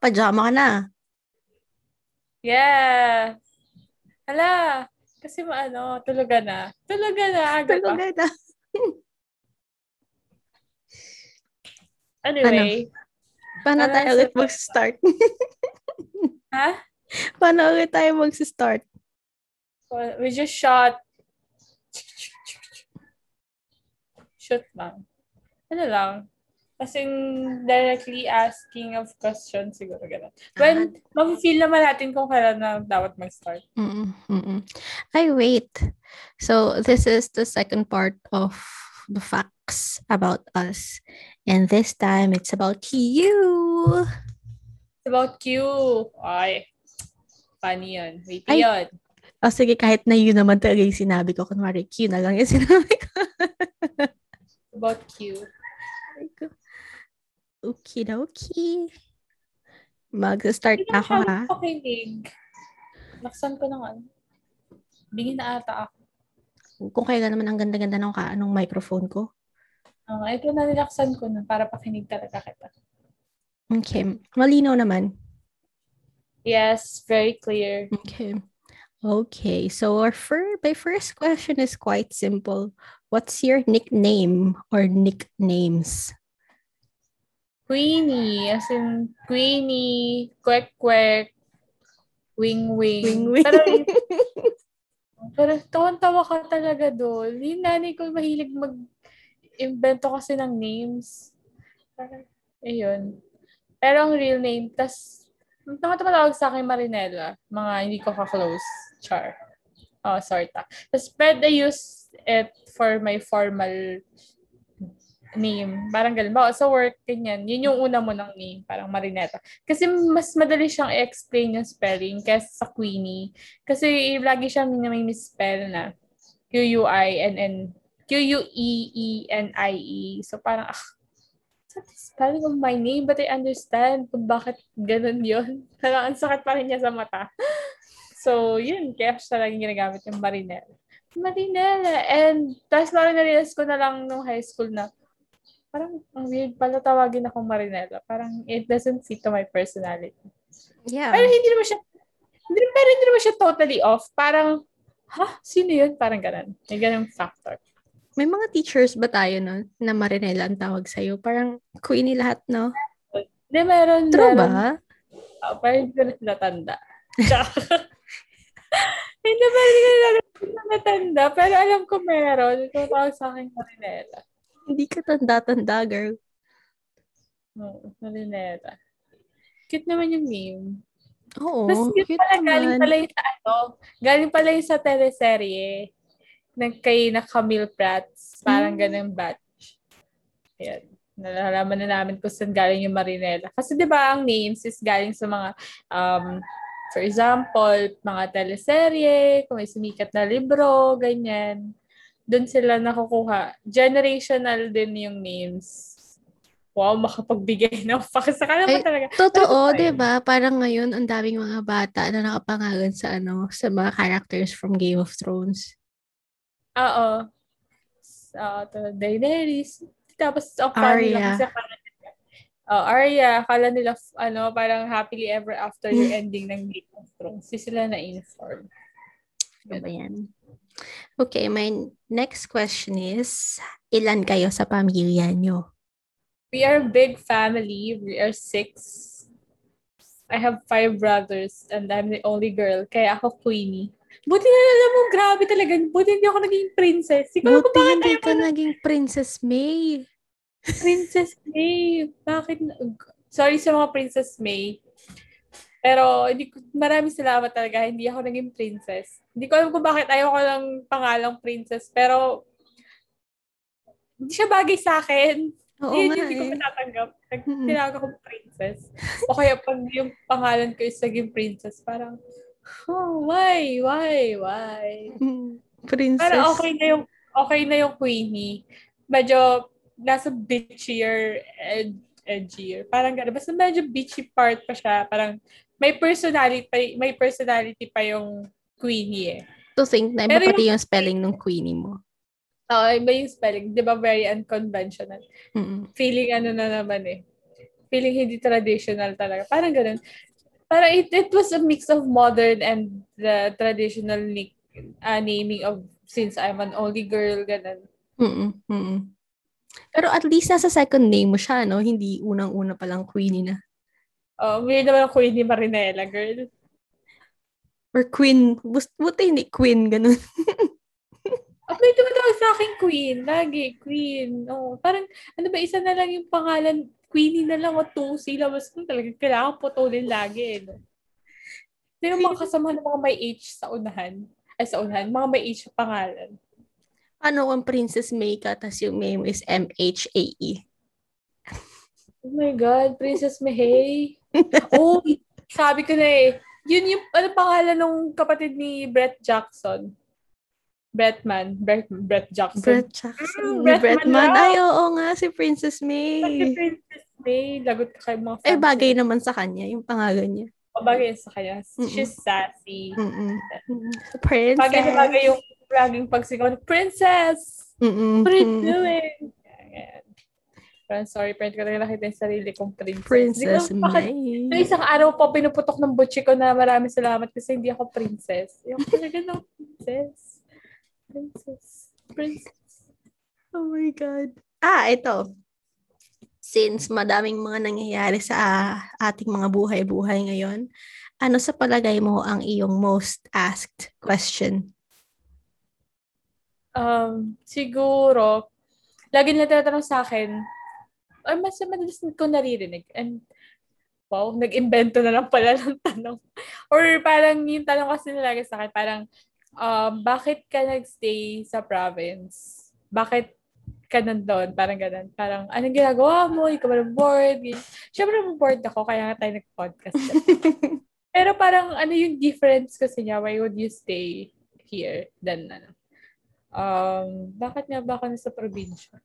Nakapajama ka na. Yeah. Hala. Kasi maano, tulugan na. Tulugan na. Aga pa. Tulugan na. Anyway. Paano Para tayo sa- ulit mag-start? Ha? Paano ulit tayo mag-start? Well, we just shot. Shoot lang. Ano lang. Kasing directly asking of questions siguro ganun. When, mag-feel naman natin kung kailan na dapat mag-start. Mm-mm, mm-mm. Ay, wait. So, this is the second part of the facts about us. And this time, it's about you. It's about Q. Ay. Funny yun. Wait Ay. yun. O sige, kahit na yun naman talaga yung sinabi ko. Kunwari, Q na lang yung sinabi ko. About Q. okay na okay. Mag-start na ako, ha? pakinig. Naksan ko ng ano. Bingin na ata ako. Kung kaya naman ang ganda-ganda ng ka, anong microphone ko. Uh, ito na nilaksan ko na para pakinig talaga kita. Okay. Malinaw naman. Yes, very clear. Okay. Okay. So our fir- my first question is quite simple. What's your nickname or nicknames? Queenie, as in Queenie, Kwek Kwek, Wing Wing. Wing wing. Pero, pero tawan-tawa ka talaga doon. Yung nanay ko mahilig mag-invento kasi ng names. Parang, ayun. Pero ang real name, tas, mga tumatawag sa akin Marinela, mga hindi ko ka-close. Char. Oh, sorta. Tapos, but I use it for my formal name. Parang ganun. Bawa sa work, ganyan. Yun yung una mo ng name. Parang Marineta. Kasi mas madali siyang i-explain yung spelling kaysa sa Queenie. Kasi lagi siyang may misspell na. Q-U-I-N-N. Q-U-E-E-N-I-E. So parang, ah, the spelling of my name? But I understand kung bakit ganun yun. Parang ang sakit pa rin niya sa mata. So, yun. Kaya siya talagang ginagamit yung Marinela. Marinela. And, tapos parang narealize ko na lang nung high school na, parang ang weird pala tawagin akong Marinela. Parang it doesn't fit to my personality. Yeah. Pero hindi naman siya, hindi, pero hindi naman siya totally off. Parang, ha? Sino yun? Parang ganun. May ganun factor. May mga teachers ba tayo, no? Na Marinela ang tawag sa'yo? Parang Queenie lahat, no? Hindi, meron. True meron. ba? Oh, parang hindi ko na sila tanda. Tsaka- Hindi ba hindi ko na natanda? Pero alam ko meron. Ito tawag sa akin Marinela. Hindi ka tanda-tanda, girl. Oo, Marinela. Cute naman yung name. Oo, Tapos yun cute pala, galing naman. pala yung sa ano, galing pala yung sa teleserye ng kay na Camille Prats. Parang Mm. ganun batch. Ayan. Nalalaman na namin kung saan galing yung Marinela. Kasi di ba ang names is galing sa mga, um, for example, mga teleserye, kung may sumikat na libro, ganyan. Doon sila nakukuha. Generational din yung names. Wow, makapagbigay ng facts. Akala mo Ay, talaga. Totoo, di ba? Parang ngayon, ang daming mga bata na nakapangalan sa ano, sa mga characters from Game of Thrones. Oo. Uh, Daenerys. Tapos, nila Arya. kasi nila, oh, Arya, akala nila, ano, parang happily ever after yung ending ng Game of Thrones. Hindi sila na-inform. Ano ba yan? Okay, my next question is, ilan kayo sa pamilya nyo? We are a big family. We are six. I have five brothers and I'm the only girl. Kaya ako Queenie. Buti na alam mo, grabe talaga. Buti hindi ako naging princess. Ikaw Buti hindi ka naging Princess May. Princess May. Bakit? na- Sorry sa mga Princess May. Pero hindi ko, maraming salamat talaga. Hindi ako naging princess. Hindi ko alam kung bakit ayaw ko ng pangalang princess. Pero hindi siya bagay sa akin. Oo Yun, nga hindi ko eh. matatanggap. Nag- Mm-mm. Tinawag akong princess. O kaya pag yung pangalan ko is naging princess, parang, oh, why? Why? Why? Princess. Pero okay na yung okay na yung Queenie. Medyo nasa bitchier ed, edgier. Parang gano'n. Basta medyo bitchy part pa siya. Parang may personality may personality pa yung Queenie eh. To think na iba pati yung spelling ng Queenie mo. Oo, iba yung spelling. Di ba very unconventional? Mm-mm. Feeling ano na naman eh. feeling hindi traditional talaga. Parang ganun. Parang it, it was a mix of modern and the traditional nick, uh, naming of since I'm an only girl, ganun. Mm-mm, mm-mm. Pero at least nasa second name mo siya, no? Hindi unang-una pa lang Queenie na. Oh, weird naman ang Queenie Marinela, girl. Or Queen. Buti hindi Queen, ganun. Apply naman daw sa akin Queen. Lagi, Queen. Oh, parang, ano ba, isa na lang yung pangalan, Queenie na lang o two syllables kung talaga kailangan putulin lagi. Eh, no? Yung mga kasama ng mga may H sa unahan. Ay, sa unahan. Mga may H sa pangalan. Ano kung Princess May ka, tas yung name is M-H-A-E? Oh my God, Princess May. Oh, sabi ko na eh. Yun yung, ano pangalan ng kapatid ni Brett Jackson? Bretman. Brett, Brett Jackson. Brett Jackson. Mm, Brett Bretman. Ay, oo nga, si Princess May. Si Princess May. Lagot ka kay mga Eh, bagay naman sa kanya, yung pangalan niya. O, bagay sa kanya. Mm-mm. She's sassy. Mm-mm. Princess. Bagay na bagay yung laging pagsigaw Princess! Mm-mm. What are you doing? Ayan. Pero sorry, friend ko na nakita yung sarili kong princess. Princess May. Na isang araw po, pinuputok ng butchi ko na maraming salamat kasi hindi ako princess. Yung talaga ng princess. Princess. Princess. Oh my God. Ah, ito. Since madaming mga nangyayari sa uh, ating mga buhay-buhay ngayon, ano sa palagay mo ang iyong most asked question? Um, siguro, lagi nila tinatanong sa akin, or mas madalas ko naririnig, and wow, nag-invento na lang pala ng tanong. Or parang yung tanong kasi nilagay sa akin, parang, um, bakit ka nagstay sa province? Bakit ka nandun? Parang ganun. Parang, anong ginagawa mo? Ikaw ba bored? Siyempre, bored ako, kaya nga tayo nag-podcast. Pero parang, ano yung difference kasi niya? Why would you stay here than, ano? Um, bakit nga ba ako nasa probinsya?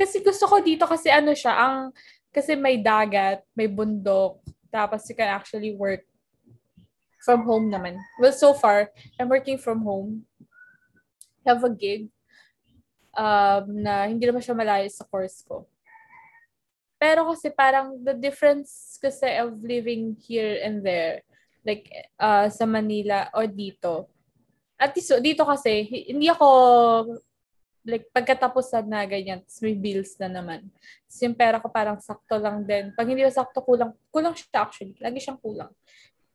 Kasi gusto ko dito kasi ano siya, ang, kasi may dagat, may bundok, tapos you can actually work from home naman. Well, so far, I'm working from home. have a gig um, na hindi naman siya malayo sa course ko. Pero kasi parang the difference kasi of living here and there, like uh, sa Manila or dito, at least dito kasi, hindi ako like pagkatapos na ganyan, may bills na naman. Tapos yung pera ko parang sakto lang din. Pag hindi na sakto, kulang, kulang siya actually. Lagi siyang kulang.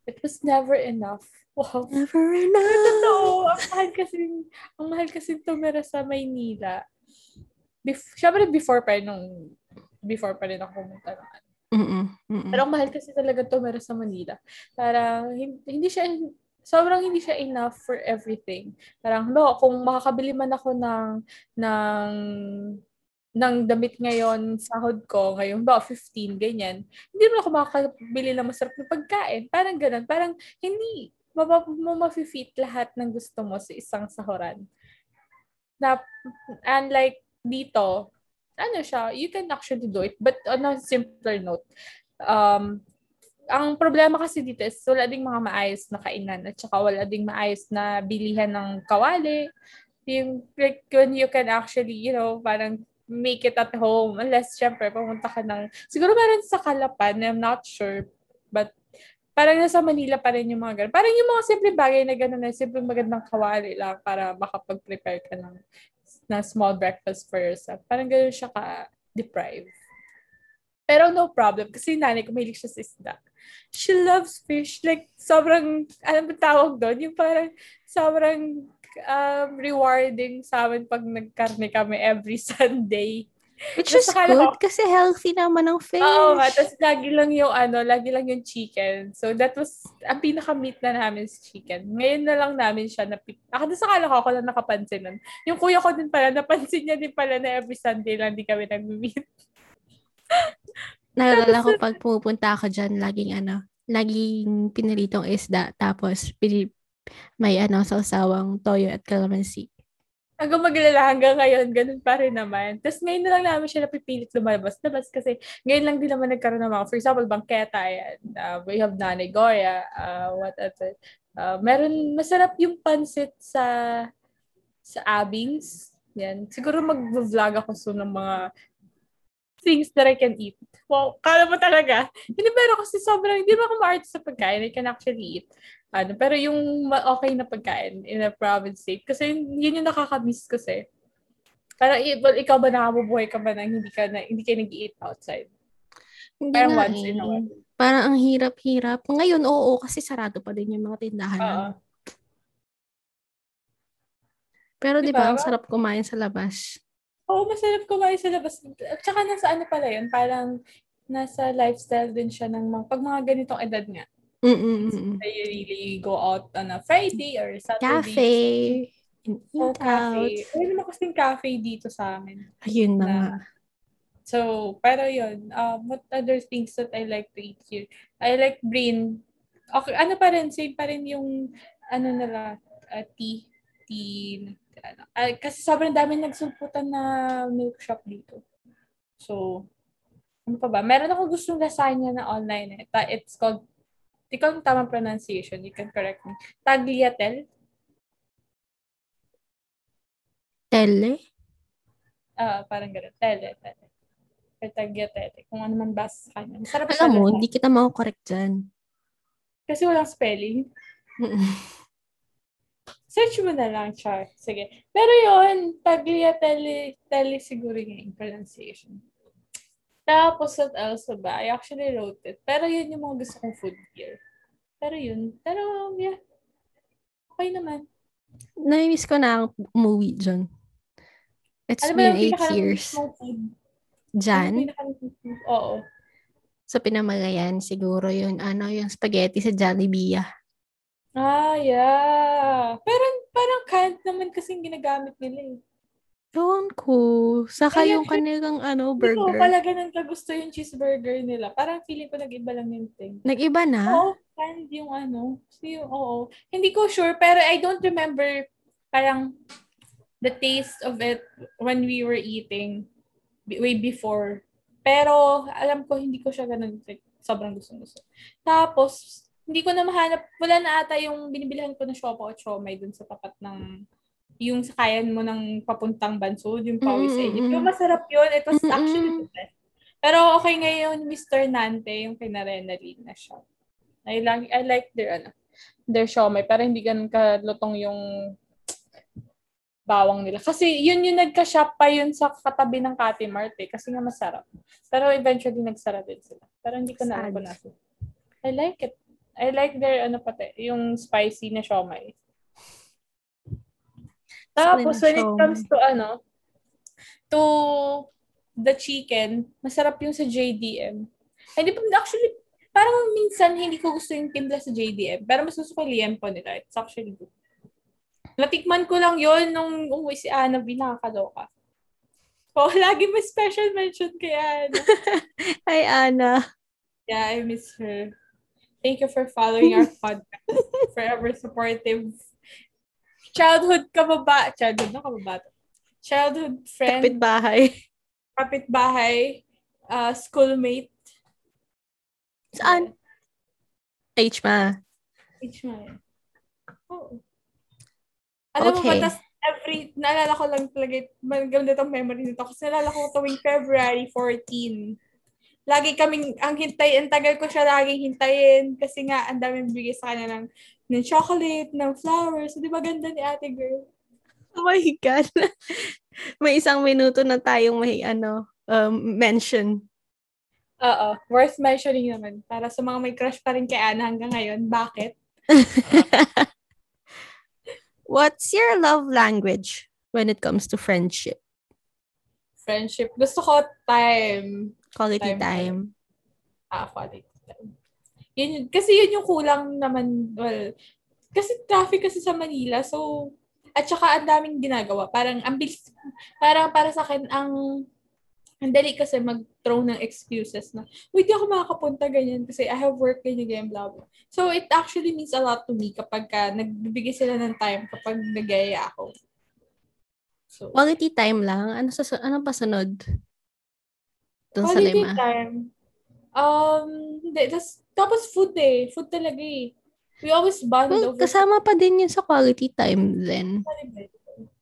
It was never enough. Wow. Never enough. Totoo. Ang mahal kasi, ang mahal kasi tumira sa Maynila. Bef- Siyempre before pa nung, before pa rin ako pumunta ng Mm-mm. Mm-mm. Pero ang mahal kasi talaga tumira sa Manila. Parang hindi siya sobrang hindi siya enough for everything. Parang no, kung makakabili man ako ng ng ng damit ngayon, sahod ko, ngayon ba, 15, ganyan, hindi naman ako makakabili ng masarap na pagkain. Parang ganun. Parang hindi mo mafe-fit lahat ng gusto mo sa isang sahuran. Na, unlike dito, ano siya, you can actually do it. But on a simpler note, um, ang problema kasi dito is wala ding mga maayos na kainan at saka wala ding maayos na bilihan ng kawali. Yung, like, when you can actually, you know, parang make it at home. Unless, syempre, pumunta ka ng, siguro meron sa Kalapan, I'm not sure, but parang nasa Manila pa rin yung mga ganun. Parang yung mga simple bagay na gano'n na simple magandang kawali lang para makapag-prepare ka ng, ng small breakfast for yourself. Parang gano'n siya ka-deprive. Pero no problem kasi nanay ko mahilig siya sa isda. She loves fish. Like, sobrang, ano ba tawag doon? Yung parang, sobrang um, rewarding sa amin pag nagkarne kami every Sunday. Which is good ko, kasi healthy naman ang fish. Oo nga. Tapos lagi lang yung ano, lagi lang yung chicken. So that was, ang pinaka-meat na namin is chicken. Ngayon na lang namin siya napit. Ako din sa kala ko, ako lang nakapansin nun. Yung kuya ko din pala, napansin niya din pala na every Sunday lang di kami nag-meet. Naalala ko pag pumupunta ako dyan, laging ano, laging pinaritong isda. Tapos, pinip, may ano, sawsawang toyo at calamansi. Hanggang maglala hanggang ngayon, ganun pa rin naman. Tapos ngayon na lang namin siya napipilit lumabas. Labas kasi ngayon lang din naman nagkaroon ng mga, for example, bangketa, ayan. Uh, we have Nanay Goya, uh, what other. Uh, meron, masarap yung pansit sa sa Abings. Yan. Siguro mag-vlog ako soon ng mga things that I can eat. Wow, kala mo talaga. Hindi, pero kasi sobrang, hindi ba ako ma-art sa pagkain, I can actually eat. Ano, pero yung okay na pagkain in a province state, kasi yun yung nakaka-miss kasi. Parang, well, ikaw ba nakabubuhay ka ba na hindi ka, na, hindi ka nag-eat outside? Hindi Parang once eh. in a while. Parang ang hirap-hirap. Ngayon, oo, kasi sarado pa din yung mga tindahan. Namin. Pero di Diba? ba, ang sarap kumain sa labas. Oo, masarap kumain sa labas. At saka nasa ano pala yun, parang nasa lifestyle din siya ng mga, pag mga ganitong edad nga. Mm-mm-mm. You really go out on a Friday or Saturday. Cafe. and Oh, Eat cafe. out. May naman kasing cafe dito sa amin. Ayun na nga. Na, so, pero yun, um, what other things that I like to eat here? I like brain. Okay, ano pa rin, same pa rin yung, ano nila, uh, tea, tea, ano. Ay, kasi sobrang dami nagsulputan na milk shop dito. So, ano pa ba? Meron ako gustong lasagna na online eh. Ta- It's called, di ko tamang pronunciation, you can correct me. Tagliatelle. Tele? Ah, parang gano'n. Tele, tele. Or tagliatelle. Kung ano man basa sa kanya. Masarap Alam mo, hindi kita mako-correct dyan. Kasi walang spelling. Search mo na lang, Char. Sige. Pero yun, tagliatelle, tele siguro yung pronunciation. Tapos, what else ba? I actually wrote it. Pero yun yung mga gusto kong food here. Pero yun. Pero, yeah. Okay naman. Namimiss ko na ang umuwi dyan. It's ba been eight years. food? Dyan, Oo. sa Pinamagayan, siguro yun, ano, yung spaghetti sa Jollibee. Ah, yeah. Pero parang canned naman kasing ginagamit nila eh. Ewan ko. Saka Kaya yung kanilang, ano, Hindi ko burger. pala ganun kagusto yung cheeseburger nila. Parang feeling ko nag-iba lang yung thing. Nag-iba na? Oo, canned yung ano. Kasi yung, oo. Hindi ko sure, pero I don't remember parang the taste of it when we were eating way before. Pero alam ko, hindi ko siya ganun. Like, sobrang gusto gusto. Tapos, hindi ko na mahanap, wala na ata yung binibilihan ko na siopa o siomay dun sa tapat ng yung sakayan mo ng papuntang bansod, yung pawis sa inyo. Mm-mm-mm. Yung masarap yun. It was actually the best. Pero okay ngayon, Mr. Nante, yung kinarenalin na siya. I like, I like their, ano, their siomay. Pero hindi ganun kalutong yung bawang nila. Kasi yun yung nagka-shop pa yun sa katabi ng Kati Mart eh, kasi nga masarap. Pero eventually nagsara din sila. Pero hindi ko na alam Sad. kung nasa. I like it. I like their ano pati, yung spicy na siomay. Tapos when it comes to ano, to the chicken, masarap yung sa JDM. Hindi pa actually parang minsan hindi ko gusto yung timpla sa JDM, pero mas gusto ko liempo nila. It's actually good. Natikman ko lang yon nung umuwi si Ana, binakaloka. Oh, lagi may special mention kay Ana. Ay, Ana. Yeah, I miss her. Thank you for following our podcast. Forever supportive. Childhood kababa. Childhood na kababa. Childhood friend. Kapit-bahay. Kapitbahay. Uh, schoolmate. Saan? H ma. Mo yan. Oo. Alam mo ba, Okay. tas every, naalala ko lang talaga, maganda itong memory nito kasi naalala ko tuwing February 14. Lagi kaming, ang hintay, ang tagal ko siya laging hintayin kasi nga, ang daming bigay sa kanya ng, ng chocolate, ng flowers. So, di ba ganda ni ate girl? Oh my God. may isang minuto na tayong may ano, um, mention. Oo. Worth mentioning naman. Para sa mga may crush pa rin kay Ana hanggang ngayon. Bakit? What's your love language when it comes to friendship? Friendship. Gusto ko time. Quality Time. time. Ah, quality time. Yun. Kasi yun yung kulang naman, well, kasi traffic kasi sa Manila, so, at saka ang daming ginagawa. Parang, ang bilis, parang para sa akin, ang, ang dali kasi mag-throw ng excuses na, uy, di ako makakapunta ganyan kasi I have work, ganyan, ganyan, blah, blah. So, it actually means a lot to me kapag ka, nagbibigay sila ng time kapag nagaya ako. So, Quality time lang. Ano sa ano pa sunod? Doon sa Quality lima. time. Um, hindi. Tas, tapos food eh. Food talaga eh. We always bond Well, over kasama pa din yun sa quality time then.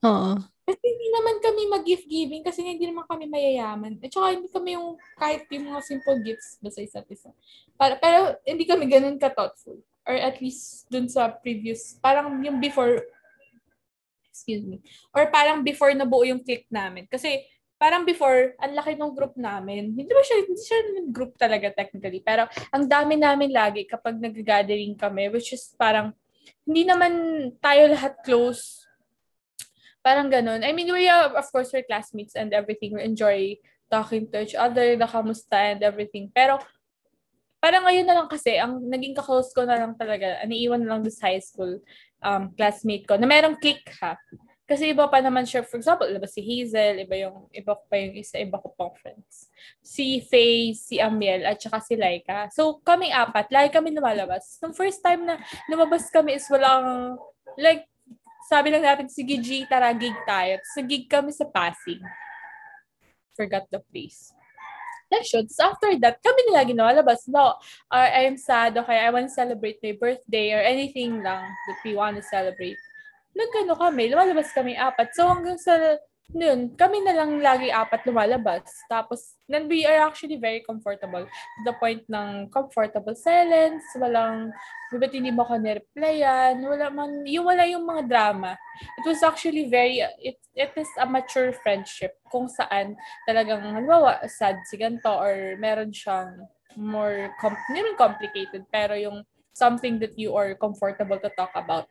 Oo. Kasi hindi naman kami mag-gift giving kasi hindi naman kami mayayaman. At saka hindi kami yung kahit yung mga simple gifts ba sa isa't isa. Para, pero hindi kami ganun ka-thoughtful. Or at least dun sa previous, parang yung before, excuse me, or parang before nabuo yung click namin. Kasi parang before, ang laki ng group namin. Hindi ba siya, hindi siya naman group talaga technically. Pero ang dami namin lagi kapag nag-gathering kami, which is parang, hindi naman tayo lahat close. Parang ganun. I mean, we are, of course, we're classmates and everything. We enjoy talking to each other, na kamusta and everything. Pero, parang ngayon na lang kasi, ang naging ka-close ko na lang talaga, aniiwan na lang this high school um, classmate ko, na merong click ha. Kasi iba pa naman siya, for example, iba si Hazel, iba yung, iba pa yung isa, iba ko pang friends. Si Faye, si Amiel, at saka si Laika. So, kami apat, lagi kami lumalabas. Nung first time na lumabas kami is walang, like, sabi lang natin, sige G, tara, gig tayo. So, gig kami sa Pasig. Forgot the place. Session. So, after that, kami na lagi lumalabas. No, or I'm sad, okay, I want to celebrate my birthday or anything lang that we want to celebrate nagkano kami, lumalabas kami apat. So hanggang sa noon, kami na lang lagi apat lumalabas. Tapos, then we are actually very comfortable. To the point ng comfortable silence, walang, ba't hindi mo ka nireplyan, wala man, yung wala yung mga drama. It was actually very, it, it is a mature friendship kung saan talagang, halimbawa, sad si ganito or meron siyang more, com- hindi complicated, pero yung something that you are comfortable to talk about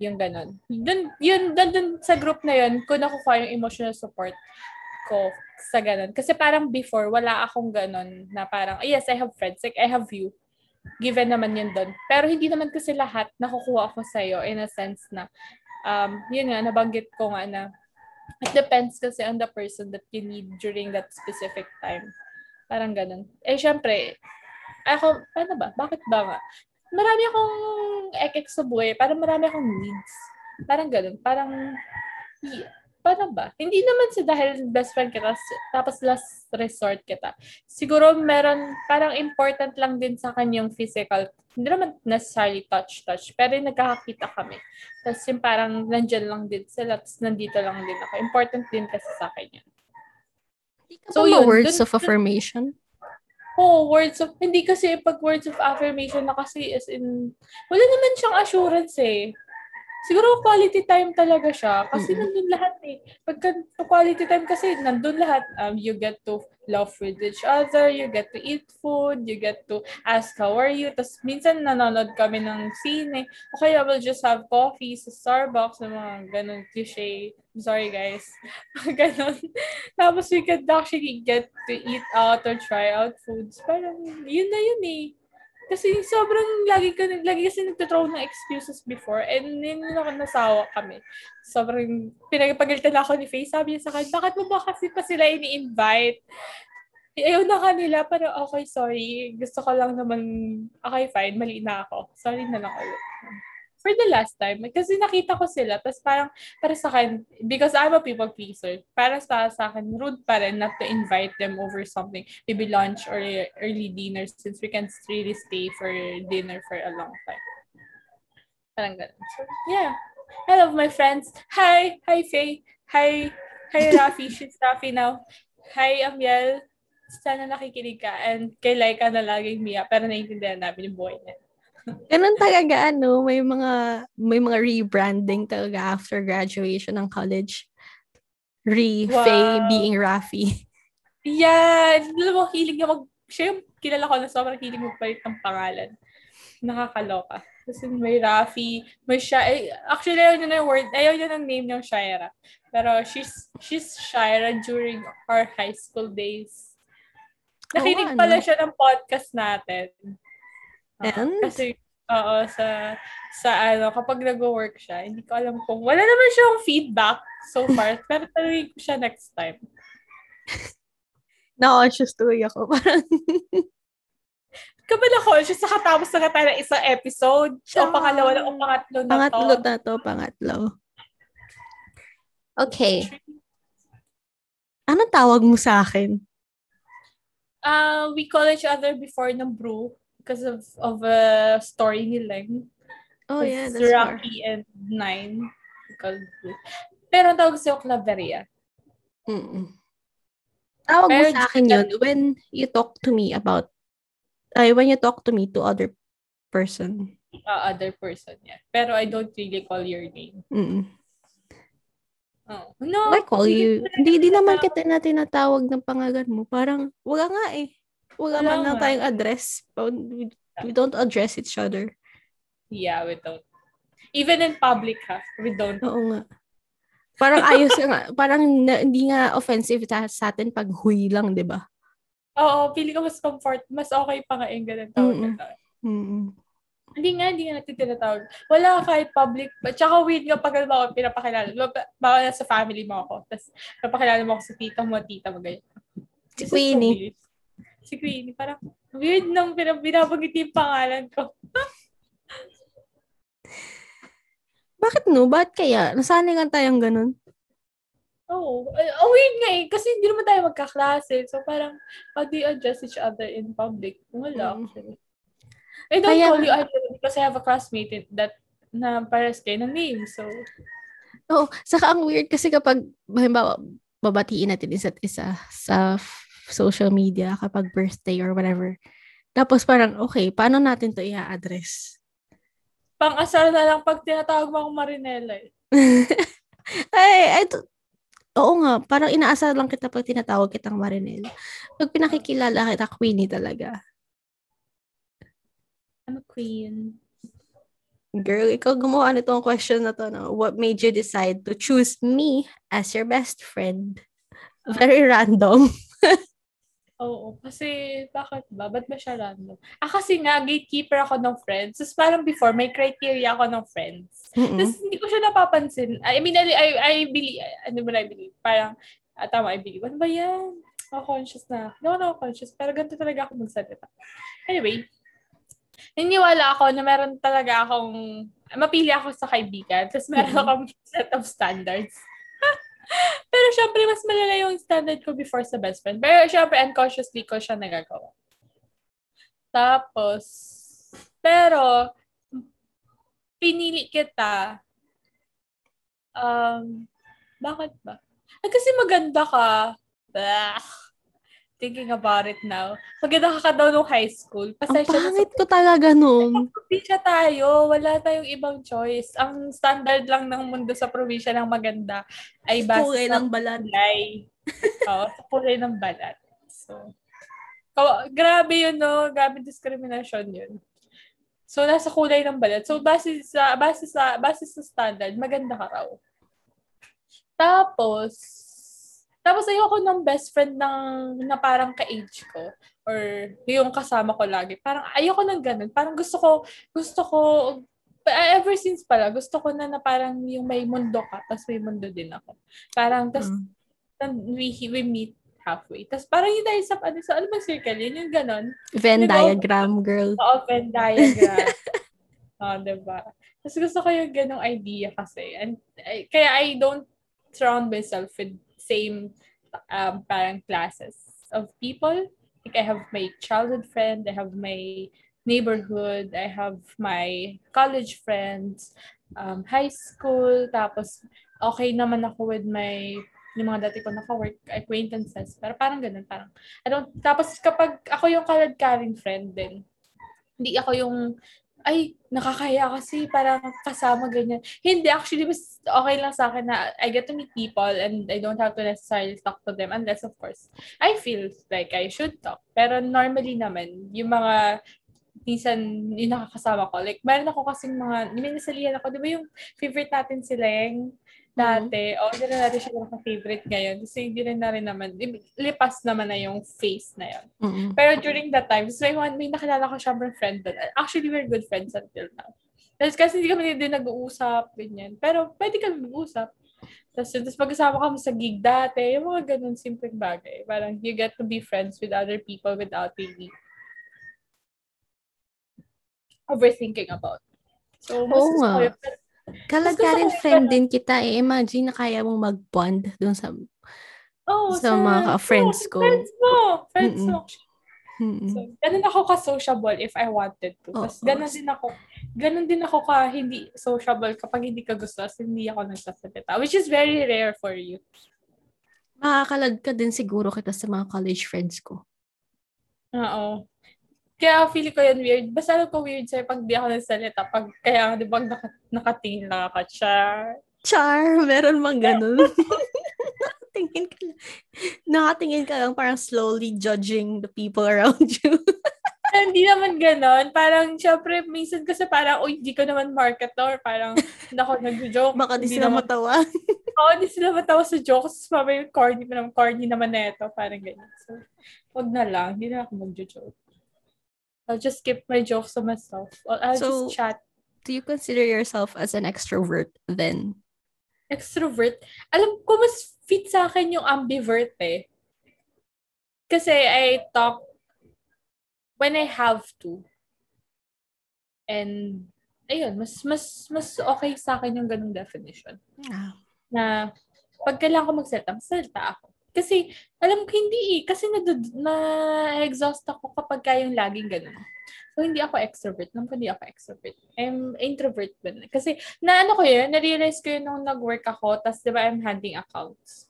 yung ganun. Dun, yun, dun, dun sa group na yun, ko nakukuha yung emotional support ko sa ganun. Kasi parang before, wala akong ganun na parang, yes, I have friends, like I have you. Given naman yun dun. Pero hindi naman kasi lahat nakukuha ako sa'yo in a sense na, um, yun nga, nabanggit ko nga na, it depends kasi on the person that you need during that specific time. Parang ganun. Eh, syempre, ako, paano ba? Bakit ba nga? Marami akong ekek sa buhay. Parang marami akong needs. Parang ganun. Parang, yeah, paano ba? Hindi naman sa dahil best friend kita, tapos last resort kita. Siguro meron, parang important lang din sa kanyang physical. Hindi naman necessarily touch-touch, pero yung nagkakakita kami. Tapos yung parang nandyan lang din sila, tapos nandito lang din ako. Important din kasi sa kanya. So, yun, words dun, of affirmation? Oh, words of, hindi kasi pag words of affirmation na kasi as in, wala naman siyang assurance eh. Siguro quality time talaga siya kasi mm-hmm. nandun lahat eh. Pagka quality time kasi nandun lahat. Um, you get to love with each other, you get to eat food, you get to ask how are you. Tapos minsan nanonood kami ng sine. O kaya we'll just have coffee sa Starbucks na mga ganun cliche. Sorry guys. ganun. Tapos we could actually get to eat out or try out foods. Parang yun na yun eh. Kasi sobrang lagi ka, lagi kasi nagtutrow ng excuses before and yun ako nasawa kami. Sobrang pinagpagalitan ako ni Faye. Sabi niya sa akin, bakit mo ba kasi pa sila ini-invite? Ayaw na kanila, pero okay, sorry. Gusto ko lang naman, okay, fine, mali na ako. Sorry na lang ulit for the last time, kasi nakita ko sila, tapos parang, para sa akin, because I'm a people pleaser, para sa, sa akin, rude pa rin not to invite them over something, maybe lunch or early dinner, since we can really stay for dinner for a long time. Parang ganun. So, yeah. I love my friends. Hi! Hi, Faye! Hi! Hi, Rafi. She's Rafi now. Hi, Amiel. Sana nakikinig ka. And kay Laika na laging Mia, pero naiintindihan namin yung buhay niya. Ganun talaga, ano, may mga, may mga rebranding talaga after graduation ng college. Re, wow. Faye, being Rafi. Yeah, alam mo, hilig niya mag, siya yung kilala ko na sobrang hilig magpalit ng pangalan. Nakakaloka. Kasi may Rafi, may Shia, eh, actually ayaw niya na yung word, ayaw niya ng name ng Shaira. Pero she's, she's Shaira during our high school days. Nakinig oh, pala ano? siya ng podcast natin. And? Kasi, oo, sa, sa ano, kapag nag-work siya, hindi ko alam kung, wala naman siyang feedback so far, pero tanungin ko siya next time. Na-conscious tuloy ako. Parang, Kabala conscious sa katapos na tayo ng isang episode. Siya. O pangalawa na, o pangatlo na pangatlo to. na to, pangatlo. Okay. Anong tawag mo sa akin? Uh, we call each other before ng brew because of of a story ni Leng. Oh yeah, that's Rocky and Nine. Pero ang tawag sa'yo, Claveria. Mm-mm. Tawag mo Pero sa akin yun when you talk to me about, ay, when you talk to me to other person. uh, other person yeah. Pero I don't really call your name. Mm. Oh. No. I call you. Hindi, di naman kita na tinatawag ng pangalan mo. Parang, wala nga eh. Wala, Wala man lang nga. tayong address. We, we don't address each other. Yeah, we don't. Even in public ha, we don't. Oo nga. Parang ayos nga. Parang na, hindi nga offensive sa, sa atin pag huy lang, di ba? Oo, pili ko mas comfort, mas okay pa nga yung ganun tawag na. Mm. Hindi nga, hindi nga natin tinatawag. Wala kahit public. But tsaka weird nga pag ano ako pinapakilala. Ba- Baka sa family mo ako. Tapos pinapakilala mo ako sa tita mo, tita mo, ganyan. Si so Queenie. weird. Si Queenie. Parang weird nang binabagit yung pangalan ko. Bakit no? Bakit kaya? Nasanay nga tayong ganun. Oo. Oh, oh, weird nga eh. Kasi hindi naman tayo magkaklase. So parang, how do you address each other in public? Wala Mm. actually. I don't Kaya- call you Idol because I have a classmate in- that na pares kayo ng name. So, Oo. Saka ang weird kasi kapag, halimbawa, babatiin natin isa't isa sa social media kapag birthday or whatever. Tapos parang, okay, paano natin to i-address? pang-asar na lang pag tinatawag mo akong Marinela eh. ay, ay, to- oo nga, parang inaasar lang kita pag tinatawag kitang Marinel. Pag pinakikilala kita, Queenie talaga. Ano queen? Girl, ikaw gumawa nitong question na to. No? What made you decide to choose me as your best friend? Very random. Oo, kasi bakit ba? Ba't ba siya random? Ah, kasi nga, gatekeeper ako ng friends. Tapos parang before, may criteria ako ng friends. Mm-mm. Tapos hindi ko siya napapansin. I mean, I, I, I believe, ano ba na I believe? Parang, ah, tama, I believe. Ano ba yan? Ako conscious na. Ako na conscious, pero ganito talaga ako magsalita. Anyway, niniwala ako na meron talaga akong, mapili ako sa kaibigan, tapos meron Mhm. akong set of standards. Pero syempre, mas malala yung standard ko before sa best friend. Pero syempre, unconsciously ko siya nagagawa. Tapos, pero, pinili kita, um, bakit ba? Ay, kasi maganda ka. Bah. Thinking about it now. Maganda ka ka daw nung high school. Ang Pasensya sa pangit ko talaga nun. probinsya tayo. Wala tayong ibang choice. Ang standard lang ng mundo sa probinsya ng maganda ay basta Kulay ng balat. kulay. Oo, sa kulay ng balat. So, kawa- grabe yun, no? Grabe discrimination yun. So, nasa kulay ng balat. So, base sa, base sa, base sa standard, maganda ka raw. Tapos, tapos ayoko ng best friend ng, na parang ka-age ko or yung kasama ko lagi. Parang ayoko ng ganun. Parang gusto ko, gusto ko, ever since pala, gusto ko na na parang yung may mundo ka, tapos may mundo din ako. Parang, tapos Mm. we, we meet halfway. Tapos parang yun tayo sa, ano, sa, ano ba circle yun? Yung ganon. Venn Diba? diagram, girl. Oo, Venn diagram. Oo, diba? Tapos gusto ko yung ganong idea kasi. And, I- kaya I don't surround myself with same um, parang classes of people. Like I have my childhood friend, I have my neighborhood, I have my college friends, um, high school, tapos okay naman ako with my yung mga dati ko naka-work acquaintances. Pero parang ganun, parang, I don't, tapos kapag ako yung kalad-karing friend din, hindi ako yung, ay, nakakaya kasi parang kasama ganyan. Hindi, actually, mas okay lang sa akin na I get to meet people and I don't have to necessarily talk to them unless, of course, I feel like I should talk. Pero normally naman, yung mga minsan yung nakakasama ko. Like, meron ako kasing mga, minasalihan ako, di ba yung favorite natin si Leng dati, o hindi na natin siya favorite ngayon kasi hindi na rin naman, lipas naman na yung face na yun. Mm-mm. Pero during that time, so may, may nakilala ko siyempre friend doon. Actually, we're good friends until now. Tapos kasi hindi kami din nag-uusap, ganyan. Pero pwede kami mag-usap. Tapos, tapos pag-usama kami sa gig dati, yung mga ganun simpleng bagay. Parang you get to be friends with other people without really overthinking about. So, mas Oo gusto ko yun. Pero, Kalag gusto ka ko rin yung friend din kita eh. Imagine na kaya mong mag-bond dun sa... Oh, Sa mga friends ko. Friends mo. Friends mo. Mm-mm. So, ganun ako ka-sociable if I wanted to. Tapos Oo. ganun din ako ganun din ako ka hindi sociable kapag hindi ka gusto as hindi ako nagsasalita. Which is very rare for you. Makakalad ka din siguro kita sa mga college friends ko. Oo. Kaya feeling ko yan weird. Basta alam ko weird sa'yo pag di ako nagsalita. Pag, kaya di ba naka, nakatingin lang ako, char. Char, meron mang ganun. nakatingin ka lang. Nakatingin ka lang parang slowly judging the people around you. hindi naman ganon. Parang, syempre, minsan kasi parang, uy, hindi ko naman marketer. Parang, hindi ako nag-joke. Baka di sila naman, matawa. Oo, di sila matawa sa jokes. Mabay, corny pa naman, corny naman na ito. Parang ganyan. So, wag na lang. Hindi na ako mag-joke. I'll just keep my jokes to myself. I'll, I'll So, just chat. Do you consider yourself as an extrovert then? Extrovert. Alam ko, mas fit sa akin yung ambivert eh. Kasi I talk when I have to. And, ayun, mas, mas, mas okay sa akin yung ganung definition. Ah. Na, pag kailangan ko magsalita, magsalita ako. Kasi, alam ko hindi eh. Kasi na-exhaust ako kapag kayong laging ganun. So, hindi ako extrovert. Alam ko hindi ako extrovert. I'm introvert ba. Kasi, na ano ko yun, na-realize ko yun nung nag-work ako, tapos, di ba, I'm handling accounts.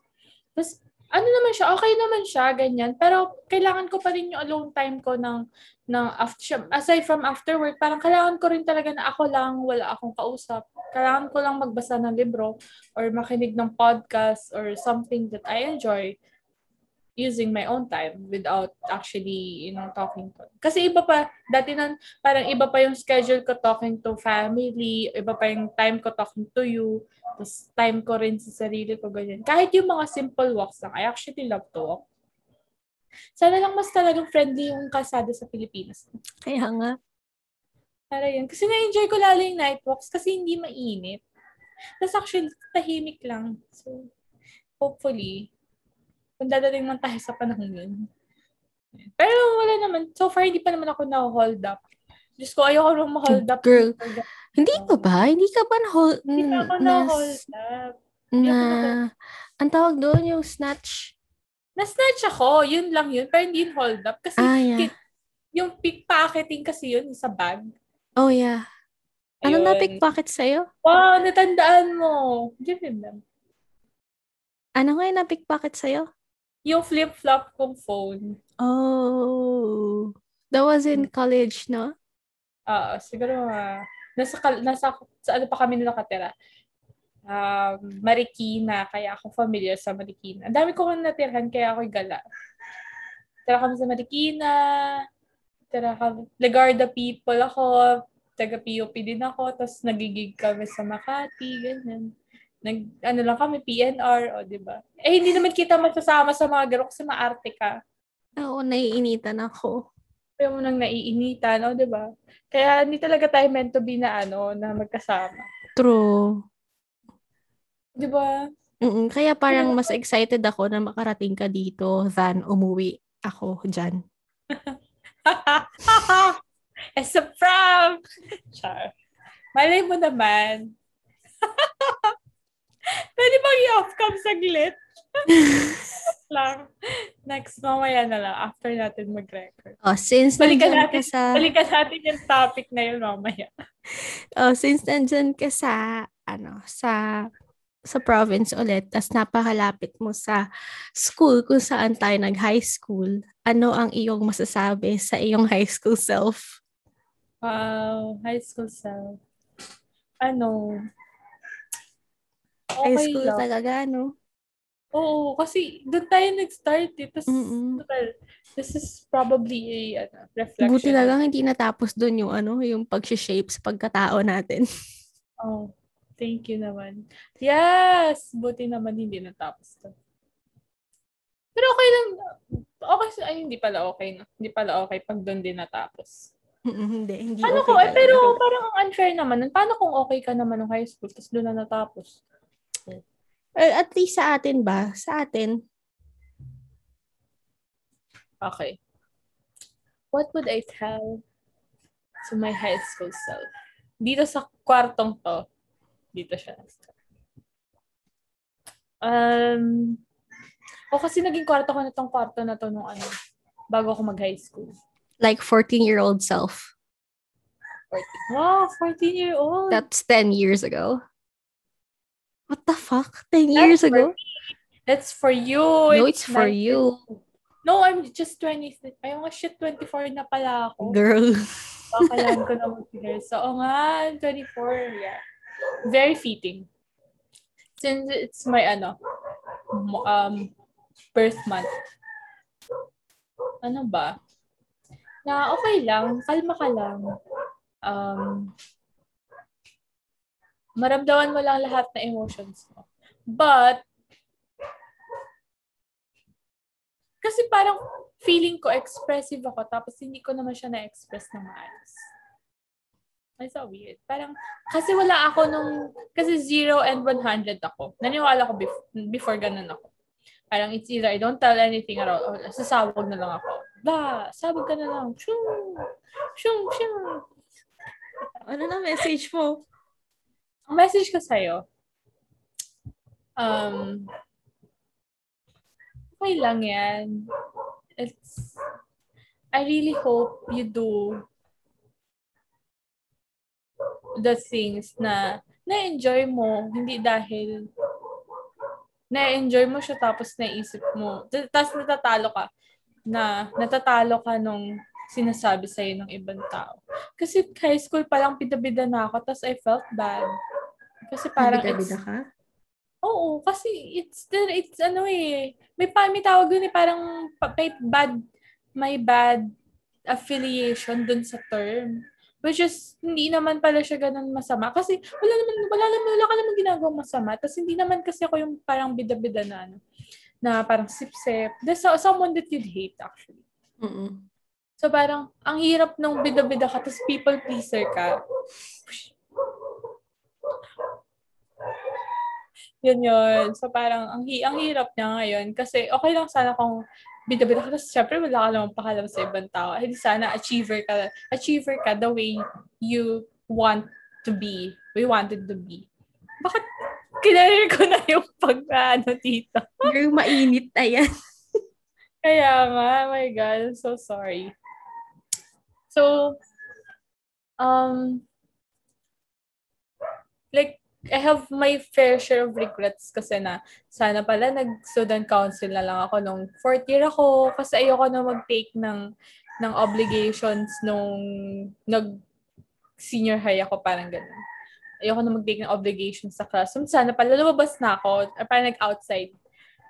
Tapos, ano naman siya, okay naman siya, ganyan. Pero, kailangan ko pa rin yung alone time ko ng, ng after, aside from after work, parang kailangan ko rin talaga na ako lang, wala akong kausap. Kailangan ko lang magbasa ng libro or makinig ng podcast or something that I enjoy using my own time without actually, you know, talking to. Kasi iba pa, dati nan, parang iba pa yung schedule ko talking to family, iba pa yung time ko talking to you, tapos time ko rin sa sarili ko, ganyan. Kahit yung mga simple walks lang, I actually love to walk. Sana lang mas talagang friendly yung kalsada sa Pilipinas. Kaya nga. Para yun. Kasi na-enjoy ko lalo yung night walks kasi hindi mainit. Tapos actually, tahimik lang. So, hopefully, kung dadating man tayo sa panahon yun. Pero wala naman. So far, hindi pa naman ako na-hold up. Diyos ko, ayoko nang ma-hold up. Girl, Hindi ka ba? Hindi ka ba na-hold? Hindi pa ako na-hold up. Na, ang tawag doon yung snatch. Na-snatch ako. Yun lang yun. Pero hindi yun hold up. Kasi Ah, yeah. yung pickpocketing kasi yun sa bag. Oh, yeah. Ano na pickpocket sa'yo? Wow, natandaan mo. Give him them. Ano nga yung na-pickpocket sa'yo? Yung flip-flop kong phone. Oh. That was in college, no? Ah, siguro mga, nasa, nasa, sa ano pa kami na nakatira? Um, Marikina, kaya ako familiar sa Marikina. Ang dami ko kong natirhan, kaya ako'y gala. Tira kami sa Marikina, tira kami, Legarda people ako, taga POP din ako, tapos nagigig kami sa Makati, ganyan. Nag, ano lang kami, PNR, o, di ba? Eh, hindi naman kita masasama sa mga garo kasi maarte ka. Oo, naiinitan ako. Kaya mo nang naiinitan, o, di ba? Kaya hindi talaga tayo meant to be na ano, na magkasama. True. Di ba? Mm-mm. Kaya parang mas excited ako na makarating ka dito than umuwi ako dyan. It's a prank! Char. Malay mo naman. Pwede bang i-off cam saglit? lang. Next, mamaya na lang. After natin mag-record. Oh, since Balikan nandyan ka natin, sa... balikan natin yung topic na yun mamaya. Oh, since nandyan ka sa, ano, sa sa province ulit, tas napakalapit mo sa school kung saan tayo nag-high school, ano ang iyong masasabi sa iyong high school self? Wow, high school self. Ano? High Okay school lang. talaga, no? Oo, kasi doon tayo nag-start eh. Tapos, well, this is probably a ano, reflection. Buti na lang hindi natapos doon yung ano, yung pag-shape sa pagkatao natin. Oh, thank you naman. Yes! Buti naman hindi natapos to. Pero okay lang. Okay, ay hindi pala okay. No? Hindi pala okay pag doon din natapos. Hindi, hindi Ano okay ko, eh, pero parang ang unfair naman. Paano kung okay ka naman ng high school tapos doon na natapos? At least sa atin ba? Sa atin, Okay. What would I tell to my high school self? Dito sa kwartong to, dito siya. Um, o kasi naging kwarto ko na tong kwarto na to nung ano, bago ako mag-high school. like 14-year-old self. 14. Wow, 14-year-old. That's 10 years ago. What the fuck? 10 years That's ago? me. That's for you. No, it's for 19. you. No, I'm just 20. Ay, nga shit, 24 na pala ako. Girl. Bakalan ko na mag-figure. So, oo nga, 24. Yeah. Very fitting. Since it's my, ano, um, birth month. Ano ba? Na okay lang. Kalma ka lang. Um, maramdaman mo lang lahat na emotions mo. But, kasi parang feeling ko expressive ako tapos hindi ko naman siya na-express na maayos. It's so weird. Parang, kasi wala ako nung, kasi 0 and 100 ako. Naniwala ko before, before ganun ako. Parang it's either I don't tell anything at all, or sasabog na lang ako. Ba, sabog ka na lang. Shung, shung, shung. Ano na message mo? Ang message ko sa'yo, um, okay lang yan. It's, I really hope you do the things na na-enjoy mo, hindi dahil na-enjoy mo siya tapos naisip mo, tapos natatalo ka na natatalo ka nung sinasabi sa'yo ng ibang tao. Kasi high school pa lang bida-bida na ako tapos I felt bad. Kasi parang Bida-bida it's, ka? Oo, kasi it's the, it's ano eh, may pa may tawag dun eh, parang pa- may bad may bad affiliation dun sa term. Which is, hindi naman pala siya ganun masama. Kasi wala naman, wala naman, wala ka naman ginagawang masama. Tapos hindi naman kasi ako yung parang bida-bida na ano, na parang sip-sip. There's so- someone that you'd hate actually. Mm-mm. So parang, ang hirap nung bida-bida ka, tapos people pleaser ka. Yun yun. So parang, ang, hi- ang hirap niya ngayon. Kasi okay lang sana kung bida-bida ka. Syempre wala ka namang pakalam sa ibang tao. Eh di sana achiever ka. Achiever ka the way you want to be. We wanted to be. Bakit kinarir ko na yung pag ano dito? Girl, mainit. Ayan. Kaya nga, oh my God, I'm so sorry. So, um, like, I have my fair share of regrets kasi na sana pala nag-student council na lang ako nung fourth year ako kasi ayoko na mag-take ng ng obligations nung nag senior high ako parang ganun. Ayoko na mag-take ng obligations sa classroom. Sana pala lumabas na ako or parang nag-outside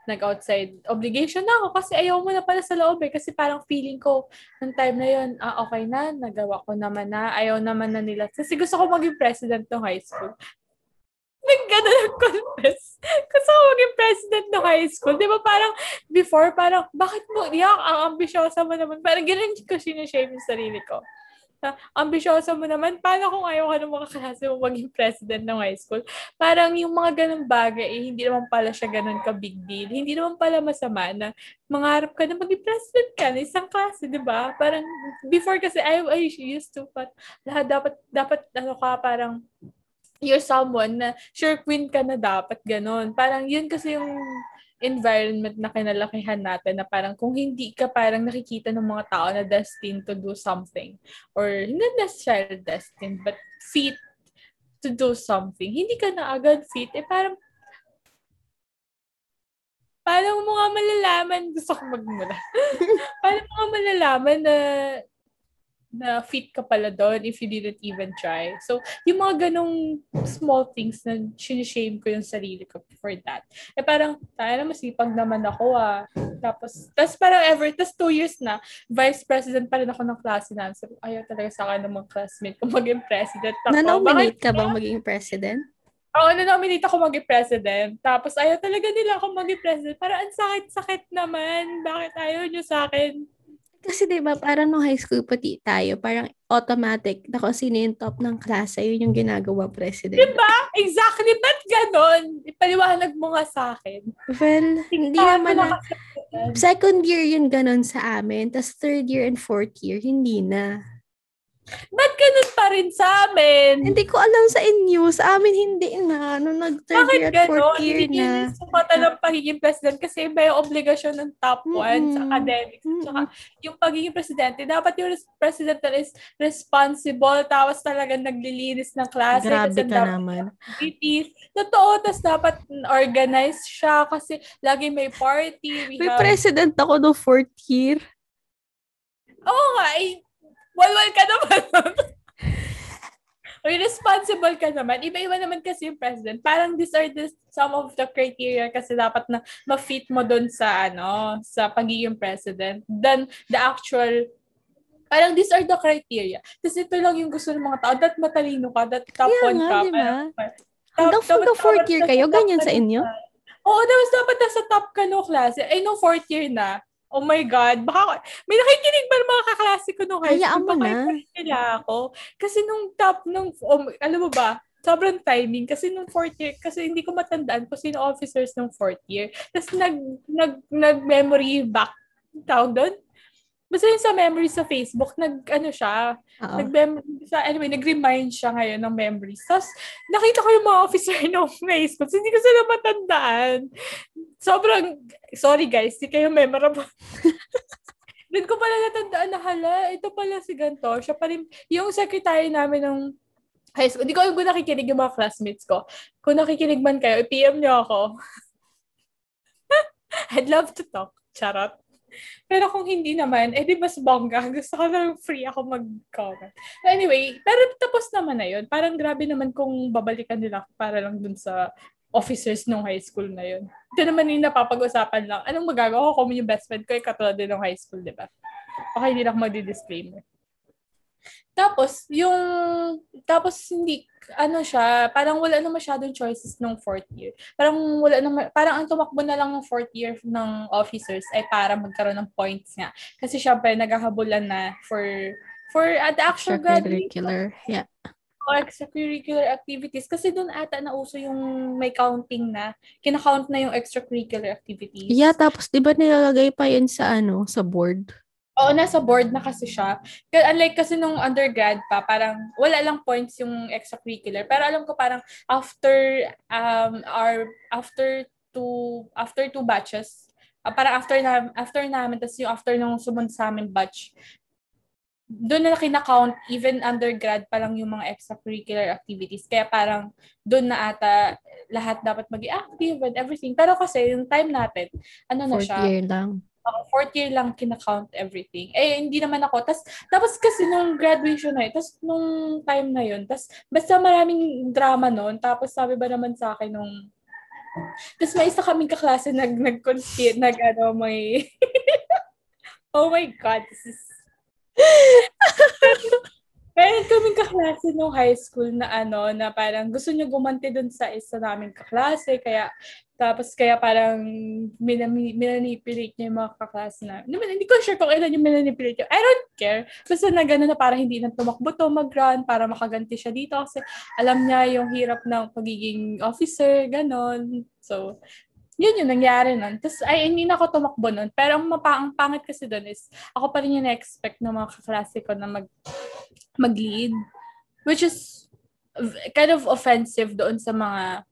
nag-outside obligation na ako kasi ayaw mo na pala sa loob eh. Kasi parang feeling ko, ng time na yun, ah, okay na, nagawa ko naman na, ayaw naman na nila. Kasi gusto ko maging president ng high school. Nag gano'n confess. Gusto ko maging president ng high school. Di ba parang, before, parang, bakit mo, yak, ang ambisyosa mo naman. Parang ganun ko sinashame yung sarili ko. Na, ambisyosa mo naman, paano kung ayaw ka ng mga kaklase mo maging president ng high school? Parang yung mga ganung bagay, eh, hindi naman pala siya ganun ka big deal. Hindi naman pala masama na mangarap ka na maging president ka ng isang klase, di ba? Parang, before kasi, I, I used to, but lahat dapat, dapat, ano ka, parang, you're someone na sure queen ka na dapat ganun. Parang yun kasi yung environment na kinalakihan natin na parang kung hindi ka parang nakikita ng mga tao na destined to do something or not necessarily destined but fit to do something, hindi ka na agad fit, eh parang paano mo nga malalaman, gusto ko magmula, paano mo nga malalaman na na fit ka pala doon if you didn't even try. So, yung mga ganong small things na sinishame ko yung sarili ko for that. Eh parang, tayo na masipag naman ako ah. Tapos, tapos parang ever, tapos two years na, vice president pa rin ako ng klase namin. Sabi, ayaw talaga sa akin ng mga classmate ko maging president ako. Na-nominate ka bang maging president? Oo, na-nominate ako maging president. Tapos ayaw talaga nila ako maging president. Parang ang sakit-sakit naman. Bakit ayaw nyo sa akin? Kasi 'di ba parang nung high school pati tayo, parang automatic na kung sino yung top ng klase, yun yung ginagawa president. Diba? Exactly. Ba't ganon? Ipaliwanag mo nga sa akin. Well, hindi naman na, yan. second year yun ganon sa amin, tas third year and fourth year, hindi na. Ba't ganun pa rin sa amin. Hindi ko alam sa inyo. Sa amin hindi na. Nung nag-third Bakit year at fourth year Hindi na. na. sukatan ng pagiging president kasi iba yung obligasyon ng top one sa academics. Mm-mm. Tsaka yung pagiging presidente, dapat yung res- president is responsible, tapos talagang naglilinis ng klase. Grabe ka naman. activities. Totoo, tapos dapat organized siya kasi lagi may party. We May have... president ako no fourth year. Oo nga, eh, walwal ka naman. Responsible ka naman. Iba-iba naman kasi yung president. Parang these are the, some of the criteria kasi dapat na ma-fit mo dun sa ano, sa pagiging president. Then the actual Parang these are the criteria. Tapos ito lang yung gusto ng mga tao. Dat matalino ka, dat top Kaya one nga, ka. di ba? Parang, Hanggang dapat- hanggang fourth dapat year kayo, ganyan sa inyo? Oo, tapos dapat nasa top ka no klase. Eh, nung fourth year na, oh my God, baka, may nakikinig ba ng mga kaklase ko nung high Hayaan school? mo Baka na. nila ako. Kasi nung top, nung, um, alam mo ba, sobrang timing. Kasi nung fourth year, kasi hindi ko matandaan kung sino officers nung fourth year. Tapos nag, nag, nag-memory back, tawag doon? Basta yun sa memories sa Facebook, nag, ano siya, Oo. nag sa, anyway, nag-remind siya ngayon ng memories. Tapos, nakita ko yung mga officer nung high school. Hindi ko sila matandaan. Sobrang, sorry guys, di kayo memorable. Doon ko pala natandaan na hala, ito pala si Ganto. Siya pa rin, yung secretary namin ng high school. Hindi ko alam kung nakikinig yung mga classmates ko. Kung nakikinig man kayo, i-PM niyo ako. I'd love to talk. Charot. Pero kung hindi naman, eh di mas bongga. Gusto ko lang free ako mag-comment. Anyway, pero tapos naman na yun. Parang grabe naman kung babalikan nila para lang dun sa officers nung high school na yun. Ito naman yung napapag-usapan lang. Anong magagawa ko kung yung best friend ko ay katulad din ng high school, di ba? Baka hindi lang ako mag-disclaimer. Tapos, yung, tapos hindi, ano siya, parang wala na masyadong choices nung fourth year. Parang wala na, parang ang tumakbo na lang ng fourth year ng officers ay para magkaroon ng points nga. Kasi syempre, naghahabulan na for, for uh, the actual graduate. Yeah. o extracurricular activities. Kasi doon ata nauso yung may counting na, kinakount na yung extracurricular activities. Yeah, tapos di ba nilalagay pa yun sa ano, sa board? Oo, nasa board na kasi siya. Unlike kasi nung undergrad pa, parang wala lang points yung extracurricular. Pero alam ko parang after um our after two after two batches, ah, parang after na after namin tapos yung after nung sumunod sa amin batch, doon na kina-count even undergrad pa lang yung mga extracurricular activities. Kaya parang doon na ata lahat dapat mag active and everything. Pero kasi yung time natin, ano na Fourth siya, year lang. Uh, fourth year lang kina-count everything. Eh, hindi naman ako. Tas, tapos kasi nung graduation na yun, tapos nung time na yun, tapos basta maraming drama noon, tapos sabi ba naman sa akin nung tapos may isa kaming kaklase nag nag nag ano may Oh my god, this is Meron kaming kaklase nung high school na ano, na parang gusto niya gumanti dun sa isa naming kaklase, kaya tapos kaya parang minami- niya yung mga kaklase na. Naman, hindi ko sure kung ilan yung minanipulate niya. I don't care. Basta na gano'n na para hindi na tumakbo to mag-run, para makaganti siya dito kasi alam niya yung hirap ng pagiging officer, gano'n. So, yun yung nangyari nun. Tapos, ay, hindi na ako tumakbo nun. Pero ang, mapa, ang pangit kasi dun is, ako pa rin yung na-expect ng mga kaklase ko na mag, mag-lead. Which is kind of offensive doon sa mga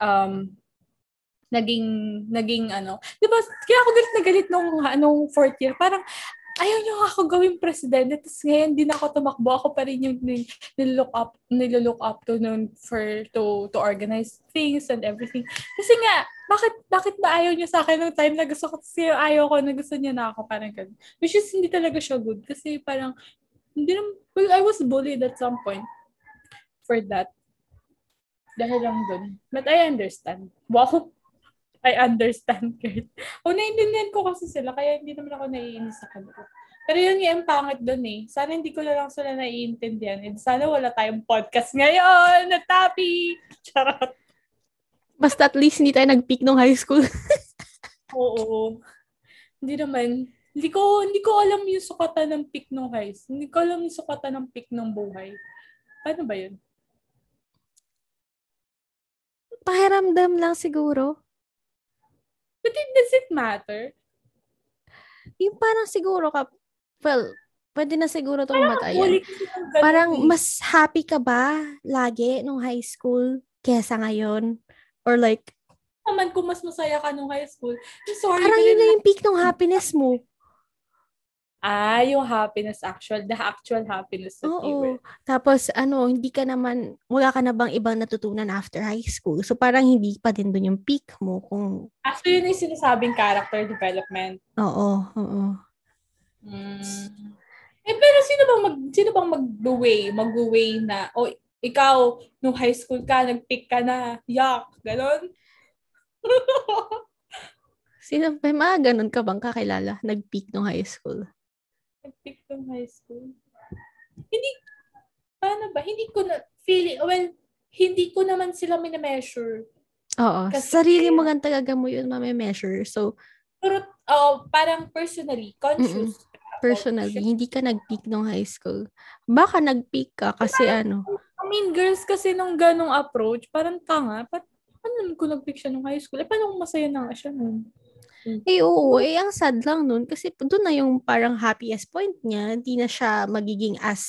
um, naging, naging ano. Di kaya ako galit na galit nung, anong fourth year. Parang, ayaw niyo ako gawing presidente. Tapos ngayon, di na ako tumakbo. Ako pa rin yung nil- nillook up, nilolook up to nun for, to, to organize things and everything. Kasi nga, bakit, bakit ba ayaw niyo sa akin nung time na gusto ko, kasi ayaw ko na gusto niya na ako, parang ganun. Which is, hindi talaga siya good. Kasi parang, hindi naman, well, I was bullied at some point for that. Dahil lang dun. But I understand. Wow. I understand, Kurt. O, naiintindihan ko kasi sila, kaya hindi naman ako naiinis sa kanila. Pero yun yung pangit dun eh. Sana hindi ko na lang sila naiintindihan. And sana wala tayong podcast ngayon na topic. Charot. Basta at least hindi tayo nag-peak nung high school. Oo. Hindi naman. Hindi ko hindi ko alam yung sukatan ng ng high school. Hindi ko alam yung sukatan ng peak ng buhay. Paano ba yun? Pakiramdam lang siguro. But it does it matter? Yung parang siguro ka, well, Pwede na siguro itong matayan. Parang eh. mas happy ka ba lagi nung high school kesa ngayon? Or like, naman kung mas masaya ka nung high school. I'm sorry. parang yun na yung peak ng happiness mo. Ah, yung happiness actual, the actual happiness that you were. Oo. Tapos, ano, hindi ka naman, wala ka na bang ibang natutunan after high school? So, parang hindi pa din doon yung peak mo kung, Actually, yun yung sinasabing character development. oo, oo. Mm. Eh, pero sino bang mag, sino bang mag-way, mag-way na, o ikaw, nung high school ka, nag-pick ka na, yak, ganon? Sino, may mga ganun ka bang kakilala? Nag-peak nung high school? Nag-pick nung high school. Hindi, paano ba? Hindi ko na, feeling, well, hindi ko naman sila minameasure. Oo. Kasi- sarili mo gan talaga mo yun mame-measure. So, Pero, oh, parang personally, conscious. personally, hindi ka nag-peak nung high school. Baka nag-peak ka kasi ano, I mean, girls kasi nung ganong approach, parang tanga. Pat, ano kung nag-pick siya nung high school? Eh, paano kung masaya na nga siya nun? Eh, oo. Eh, ang sad lang nun. Kasi doon na yung parang happiest point niya. Hindi na siya magiging as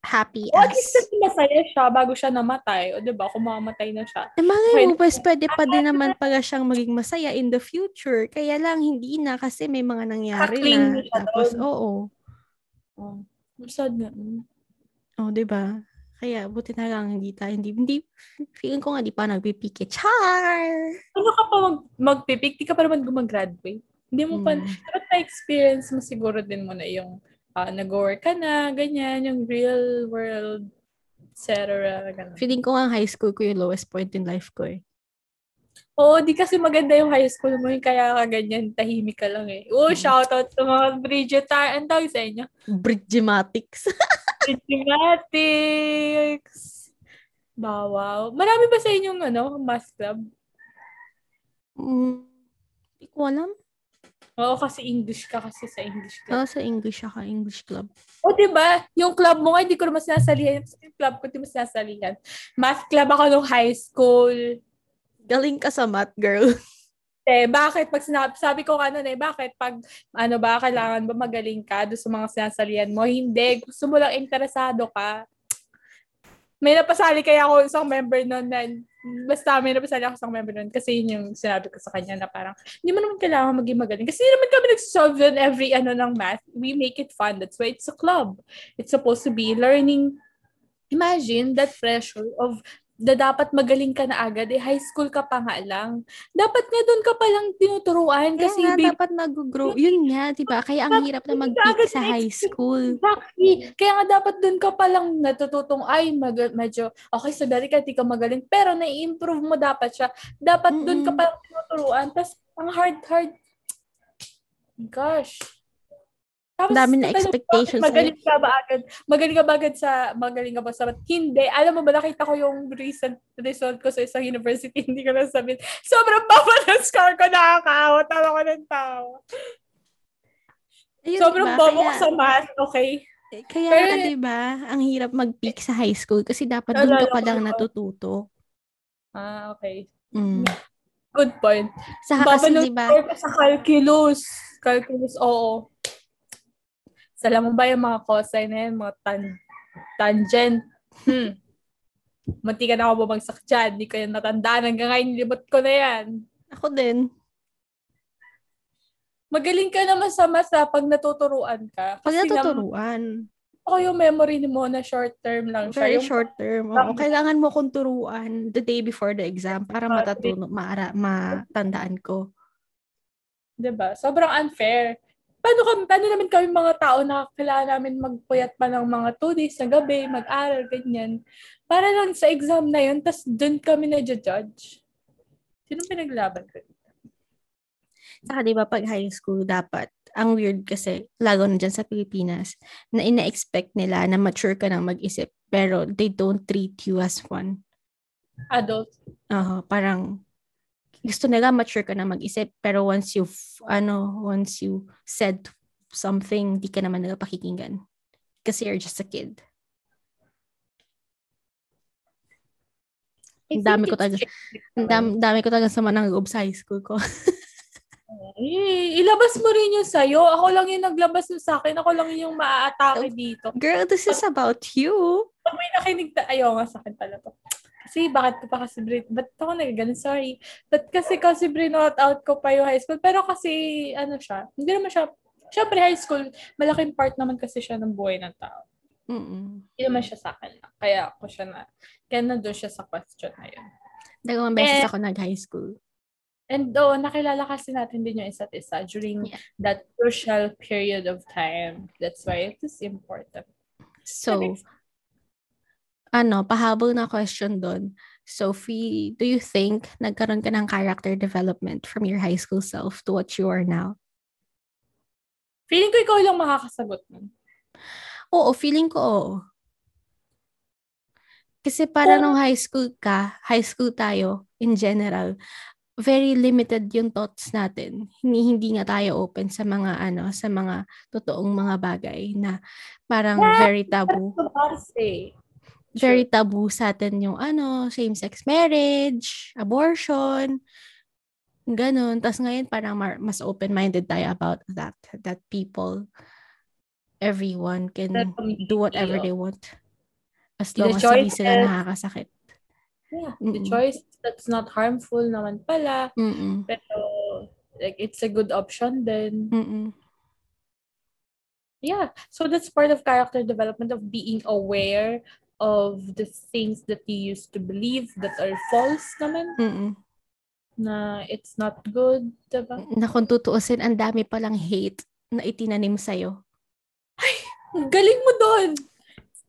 happy O at as... least kasi masaya siya bago siya namatay. O diba, kung mamamatay na siya. Eh, mga Pwede- mo, pues, pwede pa din naman pala siyang maging masaya in the future. Kaya lang, hindi na kasi may mga nangyari Kakling na. Tapos, oo. Oh. Sad na. mm. Oh, 'di ba? Kaya buti na lang hindi tayo hindi hindi feeling ko nga di pa nagpipike. Char. Ano ka pa mag, magpipick? Di ka pa naman gumagraduate. Hindi mo pa, Mm. dapat na-experience mo siguro din mo na yung ah, nag-work ka na, ganyan, yung real world, etc. Feeling ko nga high school ko yung lowest point in life ko eh. Oo, di kasi maganda yung high school mo, yung kaya ka ganyan, tahimik ka lang eh. Oo, Mm. shoutout sa mga Bridgetar. Ang tawag sa inyo? Bridgematics. Bridgematics. Wow. Marami ba sa inyong ano, math club? mm, di ko alam. Oo, kasi English ka kasi sa English club. Oo, sa English ako, English club. O, di ba? Yung club mo nga, hindi ko naman sinasalihan. Yung club ko, hindi mo sinasalihan. Math club ako nung high school. Galing ka sa math, girl. Eh, bakit? Pag sinabi, sabi ko ano eh, bakit? Pag, ano ba, kailangan ba magaling ka doon sa mga sinasalihan mo? Hindi. Gusto mo lang interesado ka. May napasali kaya ako isang member nun na, basta may napasali ako isang member nun kasi yun yung sinabi ko sa kanya na parang, hindi mo naman kailangan maging magaling. Kasi hindi naman kami nagsisolve yun every ano ng math. We make it fun. That's why it's a club. It's supposed to be learning. Imagine that pressure of na dapat magaling ka na agad, eh high school ka pa nga lang. Dapat nga doon ka pa lang tinuturuan Kaya kasi nga, baby, dapat mag-grow. Yun nga, di ba? Kaya ang hirap na mag-peak sa high school. Exactly. Kaya nga dapat doon ka pa lang natututong, ay, mag- medyo, okay, so dati ka, di ka magaling, pero nai-improve mo dapat siya. Dapat doon ka Mm-mm. pa lang tinuturuan. Tapos, ang hard, hard. Gosh. Tapos, Dami na expectations Magaling ka ba agad? Magaling ka ba agad sa, magaling ka ba sa, hindi. Alam mo ba, nakita ko yung recent result ko sa isang university, hindi ko na sabihin. Sobrang baba ng score ko, nakakaawa. Tawa ko ng tawa. Ayun, Sobrang diba? bobo ko sa math, okay? Kaya Pero- nga, di ba, ang hirap mag-peak sa high school kasi dapat doon ka pa lang yun. natututo. Ah, okay. Mm. Good point. Saka kasi, Babalot di ba, ko sa calculus. Calculus, oo. Sa mo ba yung mga cosine na yan, mga tan- tangent? Hmm. Munti ka na ako bumagsak dyan. Hindi ko yan natandaan. Hanggang ngayon, limot ko na yan. ako din. Magaling ka naman sa math ah, pag natuturuan ka. Pag natuturuan, ako yung memory mo na short term lang siya. very short term. Oo, Tama. kailangan mo kong turuan the day before the exam para Ah, matatuno, maara, matandaan ko. 'di ba? Sobrang unfair. Paano kami, paano naman kami mga tao na kailangan namin magpuyat pa ng mga 2 days na gabi, mag-aral, ganyan. Para lang sa exam na yun, tas dun kami na-judge. Sino pinaglaban ko? Saka di ba pag high school dapat, ang weird kasi, lalo na dyan sa Pilipinas, na ina-expect nila na mature ka na mag-isip, pero they don't treat you as one. Adult. Oo, parang gusto nila mature ka na mag-isip, pero once you've, ano, once you said something, di ka naman nila pakikinggan. Kasi you're just a kid. Ang dami ko talaga- Ang dami, dami ko talaga sama ng loob sa high school ko. Eh, ilabas mo rin yung sa'yo. Ako lang yung naglabas yung sa akin. Ako lang yung maaatake dito. Girl, this is about you. Pag may nakinig ta, ayaw nga sa akin pala to. Kasi bakit ko pa kasi brin, ba't ako nagaganon? Sorry. But kasi kasi brinot out ko pa yung high school. Pero kasi, ano siya, hindi naman siya, syempre high school, malaking part naman kasi siya ng buhay ng tao. Mm-mm. Hindi naman siya sa akin. Kaya ako siya na, kaya nandun siya sa question na yun. Dalawang beses Eh, ako nag-high school. And though, nakilala kasi natin din yung isa't isa during Yeah. that crucial period of time. That's why it is important. So, ano, pahabol na question doon. Sophie, do you think nagkaroon ka ng character development from your high school self to what you are now? Feeling ko ikaw lang makakasagot nun. Oo, feeling ko oo. Kasi para Oo. nung high school ka, high school tayo, in general, very limited yung thoughts natin. Hindi, hindi nga tayo open sa mga ano, sa mga totoong mga bagay na parang Yeah. very taboo. That's Very taboo sa atin yung ano, same-sex marriage, abortion, ganun. Tapos ngayon parang mar- mas open-minded tayo about that. That people, everyone can do whatever they want. As The long as hindi sila nakakasakit. Yeah, the Mm-mm. choice that's not harmful naman pala. Mm-mm. Pero, like, it's a good option then. Mm-mm. Yeah. So that's part of character development of being aware of the things that you used to believe that are false naman. Mm-mm. Na it's not good, diba? Na kung tutuusin, ang dami palang hate na itinanim sa'yo. Ang Galing mo doon.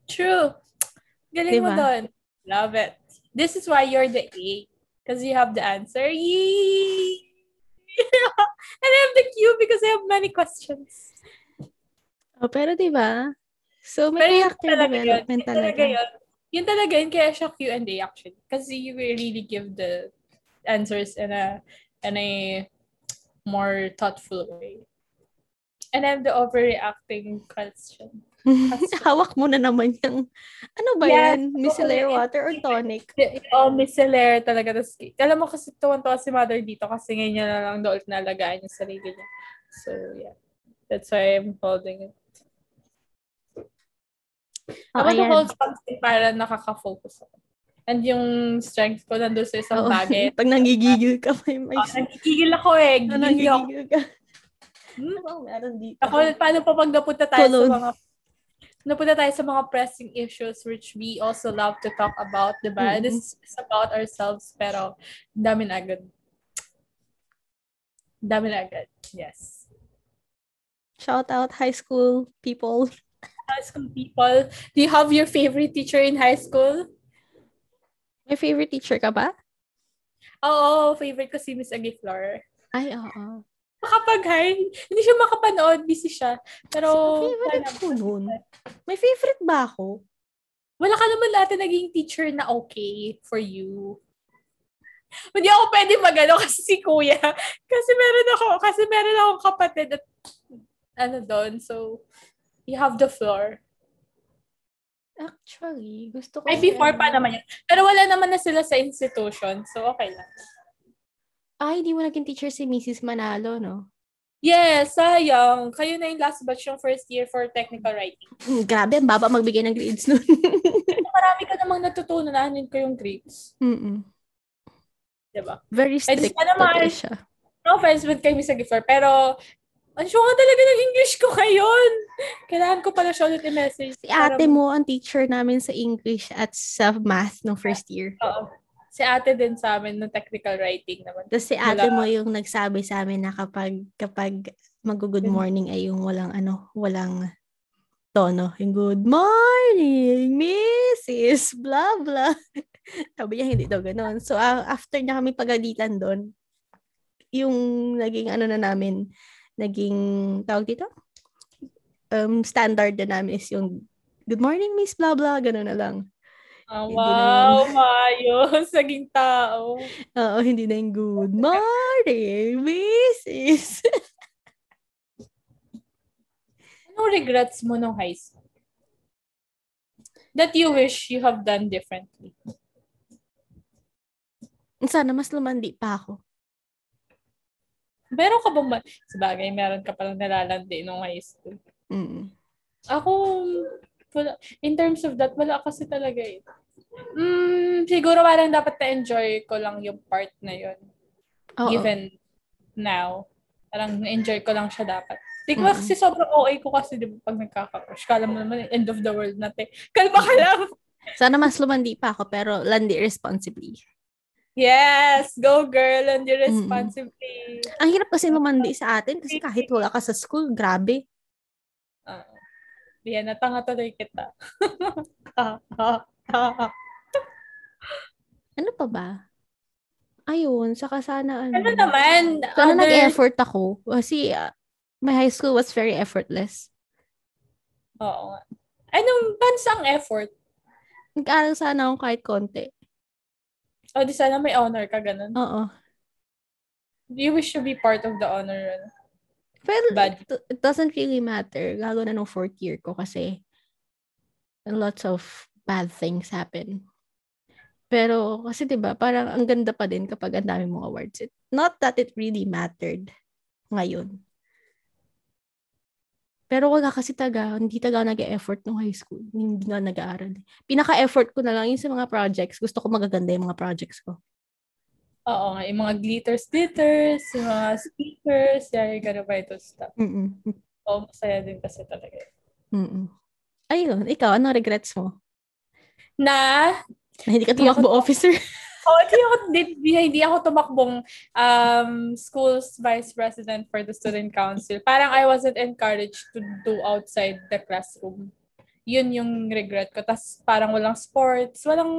True. Galing mo Diba? doon. Love it. This is why you're the A. Because you have the answer. Yee! and I have the Q because I have many questions. Oh, pero di ba? So, may Pero character talaga development Yun talaga talaga. yun. Yun talaga yun. Kaya siya Q&A actually. Kasi you really give the answers in a in a more thoughtful way. And I'm the overreacting question. Hawak mo na naman yung, ano ba Yes, yan? Micellar okay. water or tonic? Oh, micellar talaga. Tas, alam mo kasi tuwan-tuwa si mother dito kasi ngayon niya na lang doon nalagaan yung sarili niya. So, yeah. That's why I'm holding it. Oh, I want to hold something para nakaka-focus ako. And yung strength ko nandun sa isang Oo. bagay. Pag nangigigil ka, may may... Oh, nagigigil ako eh. Gigil ako. nangigigil ka. Hmm? Ano bang meron dito? Ako, paano pa pag napunta tayo Cologne. sa mga napunta tayo sa mga pressing issues which we also love to talk about, di ba? Mm-mm. This is about ourselves, pero dami na agad. Dami na agad. Yes. Shout out high school people. High school people, do you have your favorite teacher in high school? May favorite teacher ka ba? Oo, favorite ko si Miss Agiflor. Ay, oo. Kapag hi, hindi siya makapanood, busy siya. Pero, favorite sana- ko nun. May favorite ba ako? wala ka naman natin naging teacher na okay for you. Hindi ako pwede magano kasi si kuya. Kasi meron ako, kasi meron akong kapatid at ano doon. So, you have the floor. Actually, gusto ko Ay, before pa naman yun. Pero wala naman na sila sa institution. So, okay lang. Ay, di mo naging teacher si Mrs. Manalo, no? Yes, sayang. Kayo na yung last batch yung first year for technical writing. Hmm, grabe, ang baba magbigay ng grades nun. Marami ka namang natutunan na anin ko yung grades. Mm-mm. Diba? Very strict sana talaga ma- siya. No offense with kay Miss Agiflor, pero ang syunga talaga ng English ko ngayon. Kailangan ko pala siya ulit i-message. Si ate mo ang teacher namin sa English at sa math nung first year. Oo. Si ate din sa amin ng technical writing naman. Tapos si ate Wala. mo yung nagsabi sa amin na kapag kapag mag-good morning ay yung walang ano, walang tono. Yung good morning, Mrs. Blah, blah. Sabi niya, hindi daw ganun. So, ah, after niya kami pagalitan doon, yung naging ano na namin, naging, tawag dito? Um, standard na namin is yung, good morning, Miss Blah, blah, ganun na lang. Oh, wow, Mayos. Naging tao. Oo, hindi na yung good morning, Mrs. Anong regrets mo nung high school? That you wish you have done differently. Sana mas lumandi pa ako. Meron ka ma- sabagay, meron ka palang nalalandi nung high school. Mm. Ako, wala, in terms of that, wala kasi talaga eh. Mm, siguro parang dapat na-enjoy ko lang yung part na yun. Oo. Given now. Parang na-enjoy ko lang siya dapat. Di ko Mm. kasi sobrang OA ko kasi di ba pag nagkaka-crush. Kala mo naman end of the world natin. Kalma ka lang. Sana mas lumandi pa ako, pero landi responsibly. Yes! Go girl! And you responsibly. Ang hirap kasi lumandi sa atin kasi kahit wala ka sa school, grabe. Uh, yan, natanga tuloy kita. Ano pa ba? Ayun, saka sana ano. ano naman? Sana other- nag-effort ako. Kasi ah, my high school was very effortless. Oo. Anong bansang effort? Nag-aaral sana ako kahit konti. O di sana may honor ka, ganun. Oo. Do you wish to be part of the honor? ano? Well, Bad. it, it doesn't really matter. Gago na nung fourth year ko kasi lots of bad things happen. Pero kasi 'di ba, parang ang ganda pa din kapag ang dami mong awards. It, not that it really mattered ngayon. Pero wala kasi taga, hindi taga nag-effort nung high school. Hindi nga nag-aaral. Pinaka-effort ko na lang yung sa mga projects. Gusto ko magaganda yung mga projects ko. Oo yung mga glitters, glitters, yung mga speakers, yeah, yung gano'n ba ito stuff. Mm-mm. Oo, masaya din kasi talaga. Mm-mm. Ayun, ikaw, ano regrets mo? Na, Na hindi ka tumakbo officer? oh, hindi ako, hindi, hindi ako tumakbong um, school's vice president for the student council. Parang I wasn't encouraged to do outside the classroom. Yun yung regret ko. Tapos parang walang sports, walang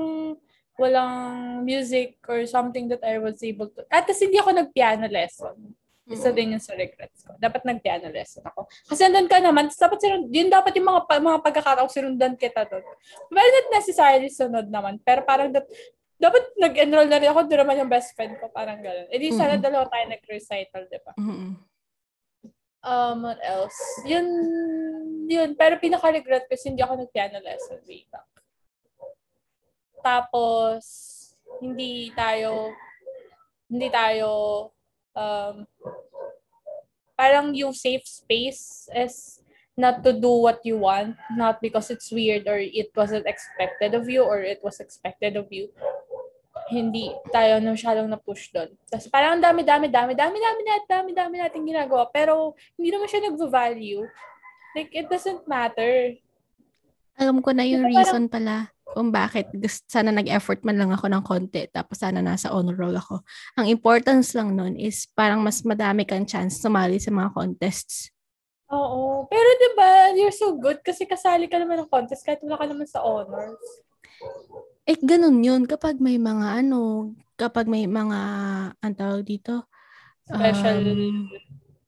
walang music or something that I was able to. At tas hindi ako nag-piano lesson. Isa din yun sa regrets ko. Dapat nag-piano lesson ako. Kasi andun ka naman, dapat sinund, yun dapat yung mga, mga pagkakataong sinundan kita doon. Well, not necessarily sunod naman, pero parang dat, dapat nag-enroll na rin ako, doon naman yung best friend ko, parang gano'n. E di sana Mhm. dalawa tayo nag-recital, di ba? Mm-mm. Um, what else? Yun, yun. Pero pinaka-regret ko hindi ako nag-piano lesson way back. Tapos, hindi tayo, hindi tayo, um, parang yung safe space is not to do what you want, not because it's weird or it wasn't expected of you or it was expected of you. Hindi tayo na masyadong na-push doon. Tapos parang ang dami, dami, dami, dami, dami, dami, dami, dami natin ginagawa. Pero hindi naman siya nag-value. Like, it doesn't matter. Alam ko na yung Diba parang- reason pala kung bakit sana nag-effort man lang ako ng konti tapos sana nasa honor roll ako. Ang importance lang nun is parang mas madami kang chance sumali sa mga contests. Oo. Pero 'di ba, you're so good kasi kasali ka naman ng contest kahit wala ka naman sa honors. Eh, ganun yun. Kapag may mga ano, kapag may mga, ang tawag dito, Special Um,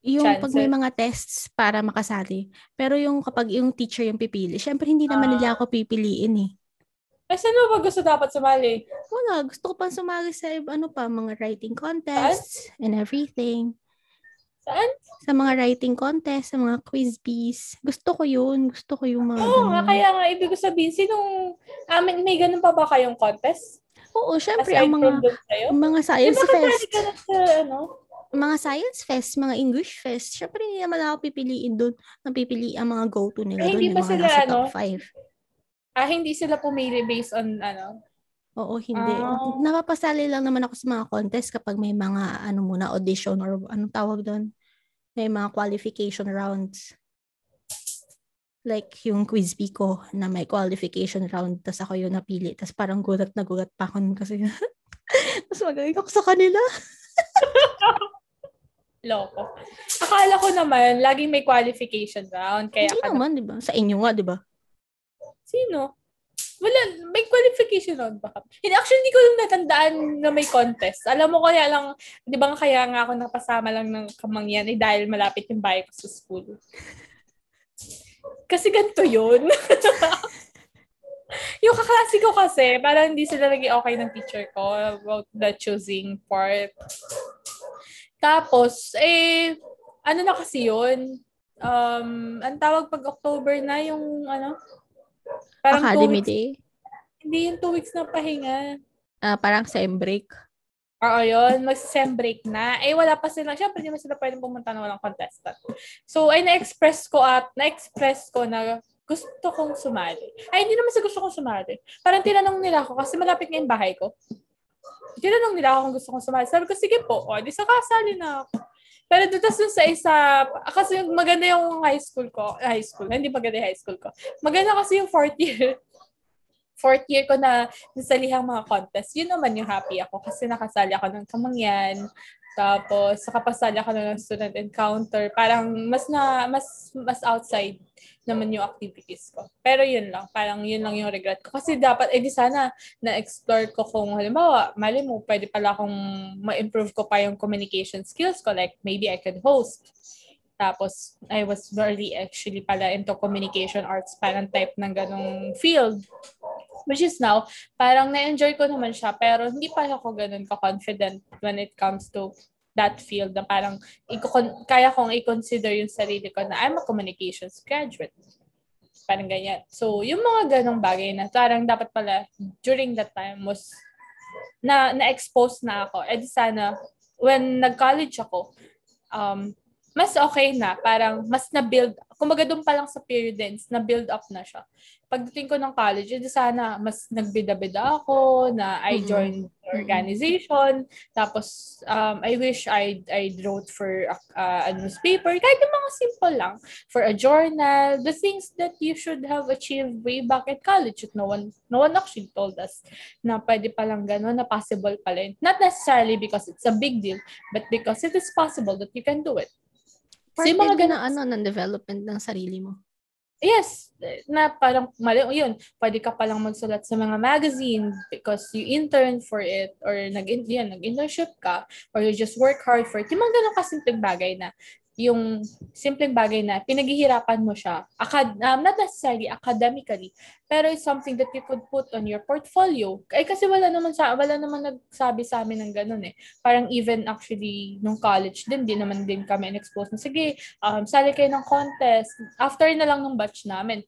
yung pag may chances. mga tests para makasali. Pero yung kapag yung teacher yung pipili, syempre hindi naman Ah. nila ako pipiliin eh. Eh, saan mo ba gusto dapat sumali? Wala, gusto ko pang sumali sa ano pa, mga writing contests and everything. Saan? Sa mga writing contest, sa mga quiz bees. Gusto ko yun. Gusto ko yung mga Oo nga, kaya nga, ibig ko sabihin, sinong, amin, may ganun pa ba kayong contest? Oo, syempre, Aside ang mga, mga science ba kasali fest. ka na sa, ano? Mga science fest, mga English fest. Syempre, hindi naman ako pipiliin doon. Napipili ang mga go-to nila Eh, doon. hindi ba sila, ano? top 5. Ah, hindi sila pumili based on, ano? Oo, hindi. Ah. Napapasali lang naman ako sa mga contest kapag may mga ano muna audition or anong tawag doon. May mga qualification rounds. Like yung quiz ko na may qualification round tas ako yung napili. Tas parang gulat na gulat pa ako kasi mas magaling ako sa kanila. Loko. Akala ko naman, laging may qualification round. Kaya Hindi ka naman, di ba? Sa inyo nga, di ba? Sino? Wala, may qualification round ba? Hindi, actually, hindi ko yung natandaan na may contest. Alam mo, kaya lang, di ba kaya nga ako napasama lang ng kamangyan eh, dahil malapit yung bahay ko sa school. Kasi ganito yun. yung kaklase ko kasi, parang hindi sila naging okay ng teacher ko about the choosing part. Tapos, eh, ano na kasi yun? Um, ang tawag pag October na yung ano? Parang two Academy weeks, Day. hindi yung two weeks na pahinga. Ah, parang sem break. Oo, yun. Mag-sem break na. Eh, wala pa sila. Siyempre, hindi mo sila pwedeng pumunta na walang contestant. So, ay na-express ko at na-express ko na gusto kong sumali. Ay, hindi naman sa gusto kong sumali. Parang tinanong nila ako kasi malapit nga yung bahay ko. Tinanong nila ako kung gusto kong sumali. Sabi ko, sige po. O, di sa kasali na ako. Pero dito sa isa, kasi maganda yung high school ko, high school, hindi maganda yung high school ko. Maganda kasi yung fourth year fourth year ko na nasalihang mga contest, yun naman yung happy ako kasi nakasali ako ng kamangyan, tapos nakapasali ako ng student encounter, parang mas na mas mas outside naman yung activities ko. Pero yun lang, parang yun lang yung regret ko. Kasi dapat, eh di sana na-explore ko kung halimbawa, mali mo, pwede pala akong ma-improve ko pa yung communication skills ko. Like, maybe I could host tapos, I was very actually pala into communication arts, parang type ng ganong field. Which is now, parang na-enjoy ko naman siya, pero hindi pa ako ganun ka-confident when it comes to that field na parang kaya kong i-consider yung sarili ko na I'm a communications graduate. Parang ganyan. So, yung mga ganong bagay na parang dapat pala during that time was na na-expose na ako. Eh sana, when nag-college ako, um, mas okay na. Parang mas na-build. Kumbaga doon pa lang sa period ends, na-build up na siya. Pagdating ko ng college, edi sana mas nagbida-bida ako, na I joined mm-hmm. organization. Tapos, um, I wish I I wrote for a, uh, a newspaper. Kahit yung mga simple lang. For a journal. The things that you should have achieved way back at college. No one, no one actually told us na pwede palang gano'n, na possible pala. Not necessarily because it's a big deal, but because it is possible that you can do it. So, mga ganun, ano, ng development ng sarili mo. Yes, na parang mali, yun, pwede ka palang magsulat sa mga magazine because you intern for it or nag, yan, nag-internship ka or you just work hard for it. Yung mga ganun kasimpleng bagay na yung simpleng bagay na pinaghihirapan mo siya, acad- um, not necessarily academically, pero it's something that you could put on your portfolio. Ay kasi wala naman sa wala naman nagsabi sa amin ng ganun eh. Parang even actually nung college din, din naman din kami in-expose na sige, um, sali kayo ng contest. After na lang ng batch namin,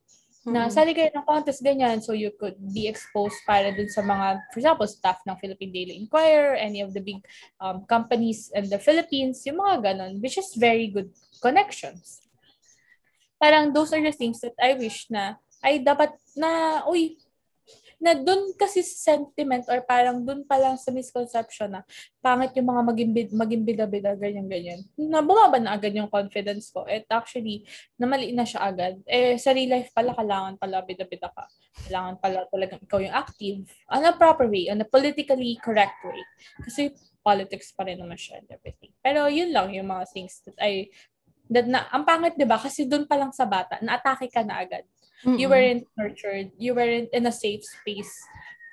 na sali kayo ng contest ganyan. So you could be exposed para dun sa mga for example staff ng Philippine Daily Inquirer any of the big um, companies in the Philippines yung mga ganon which is very good connections. Parang those are the things that I wish na ay dapat na uy na doon kasi sentiment or parang doon pa lang sa misconception na pangit yung mga maging, maging bida-bida, ganyan-ganyan. Na bumaba na agad yung confidence ko. At actually, namali na siya agad. Eh, sa real life pala, kailangan pala bida-bida ka. Kailangan pala talagang ikaw yung active on a proper way, on a politically correct way. Kasi politics pa rin naman siya and everything. Pero yun lang yung mga things that I that na, ang pangit 'di ba kasi doon pa lang sa bata, na-atake ka na agad. Mm-mm. You weren't nurtured. You weren't in a safe space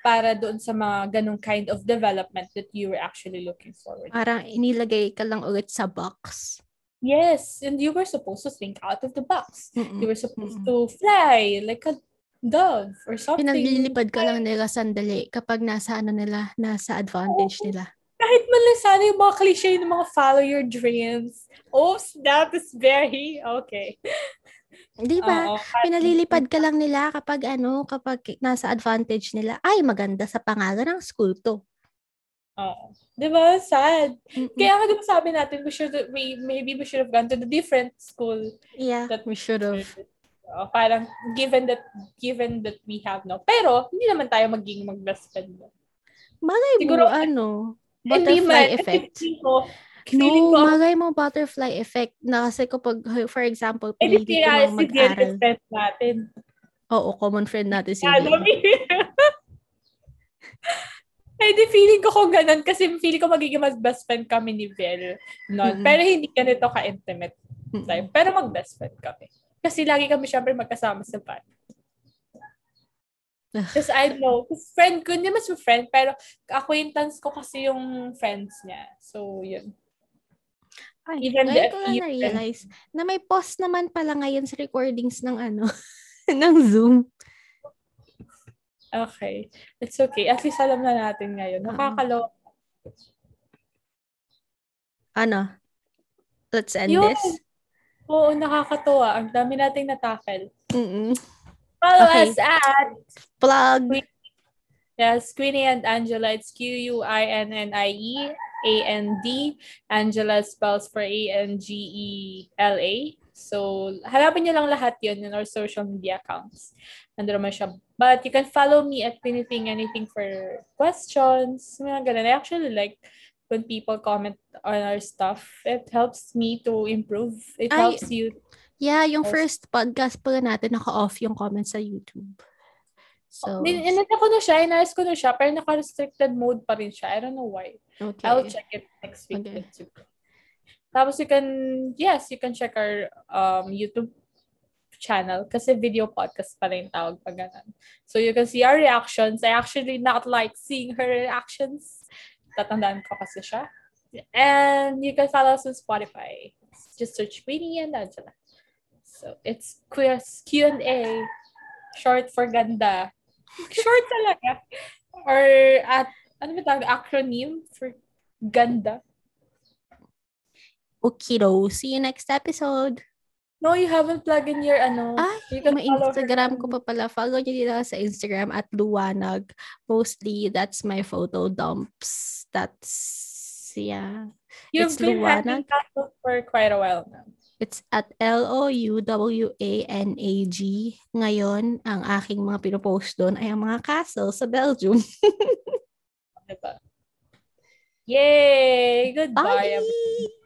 para doon sa mga ganong kind of development that you were actually looking forward. Parang inilagay ka lang ulit sa box. Yes, and you were supposed to think out of the box. Mm-mm. You were supposed Mm-mm. to fly like a dove or something. Pinaglilipad ka lang nila sandali kapag nasa ano nila, nasa advantage oh. nila. Kahit man lang sana yung mga cliche ng mga follow your dreams. Oh, that is very okay. Di ba? Pinalilipad ka lang nila kapag ano, kapag nasa advantage nila. Ay, maganda sa pangalan ng school to. Oo. Di ba? Sad. Mm-hmm. Kaya nga diba sabi natin, we should, we, maybe we should have gone to the different school. Yeah, that we should have. Uh, parang given that given that we have no. Pero, hindi naman tayo maging mag-best friend. Malay Siguro, mo, ano, butterfly man, effect. Ko, No, ko, magay mo butterfly effect na kasi kapag, for example, pinili ko nang mag-aral. friend natin. Oo, common friend natin si Ay, di feeling ko kung ganun kasi feeling ko magiging mas best friend kami ni Vel noon. Mm-hmm. Pero hindi ganito ka-intimate. Mm-hmm. Pero mag-best friend kami. Kasi lagi kami syempre magkasama sa band. Because I know, friend ko, hindi mas friend, pero acquaintance ko kasi yung friends niya. So, yun. Ay, Even ngayon ko na realize na may post naman pala ngayon sa recordings ng ano, ng Zoom. Okay. It's okay. At least alam na natin ngayon. Nakakalo. Ano? Let's end Yun. this? Oo, nakakatuwa. Ang dami nating natakal. Mm-mm. Follow okay. us at plug Yes, Queenie and Angela. It's Q-U-I-N-N-I-E A-N-D. Angela spells for A-N-G-E-L-A. So, hanapin niyo lang lahat yun in our social media accounts. Nandun naman siya. But you can follow me at anything, anything for questions. Mga ganun. I actually like when people comment on our stuff. It helps me to improve. It Ay, helps you. Yeah, yung first podcast pala natin, naka-off yung comments sa YouTube. So, Inita ko na siya, inayos ko na siya, pero naka-restricted mode pa rin siya. I don't know why. okay. I'll check it next week. Okay. Next week. Tapos you can, yes, you can check our um, YouTube channel kasi video podcast pa rin tawag pag ganun. So you can see our reactions. I actually not like seeing her reactions. Tatandaan ko kasi siya. And you can follow us on Spotify. Just search Queenie and Angela. So it's quiz Q&A. Short for ganda. Short talaga. Or at, ano ba tawag? Acronym for ganda. Okido. See you next episode. No, you haven't plugged in your ano. Ay, you may Instagram ko pa pala. Follow nyo dito sa Instagram at Luwanag. Mostly, that's my photo dumps. That's, yeah. You've It's been having Luwanag. that book for quite a while now. It's at L-O-U-W-A-N-A-G. Ngayon, ang aking mga pinopost doon ay ang mga castle sa Belgium. Diba? Yay! Goodbye, Bye!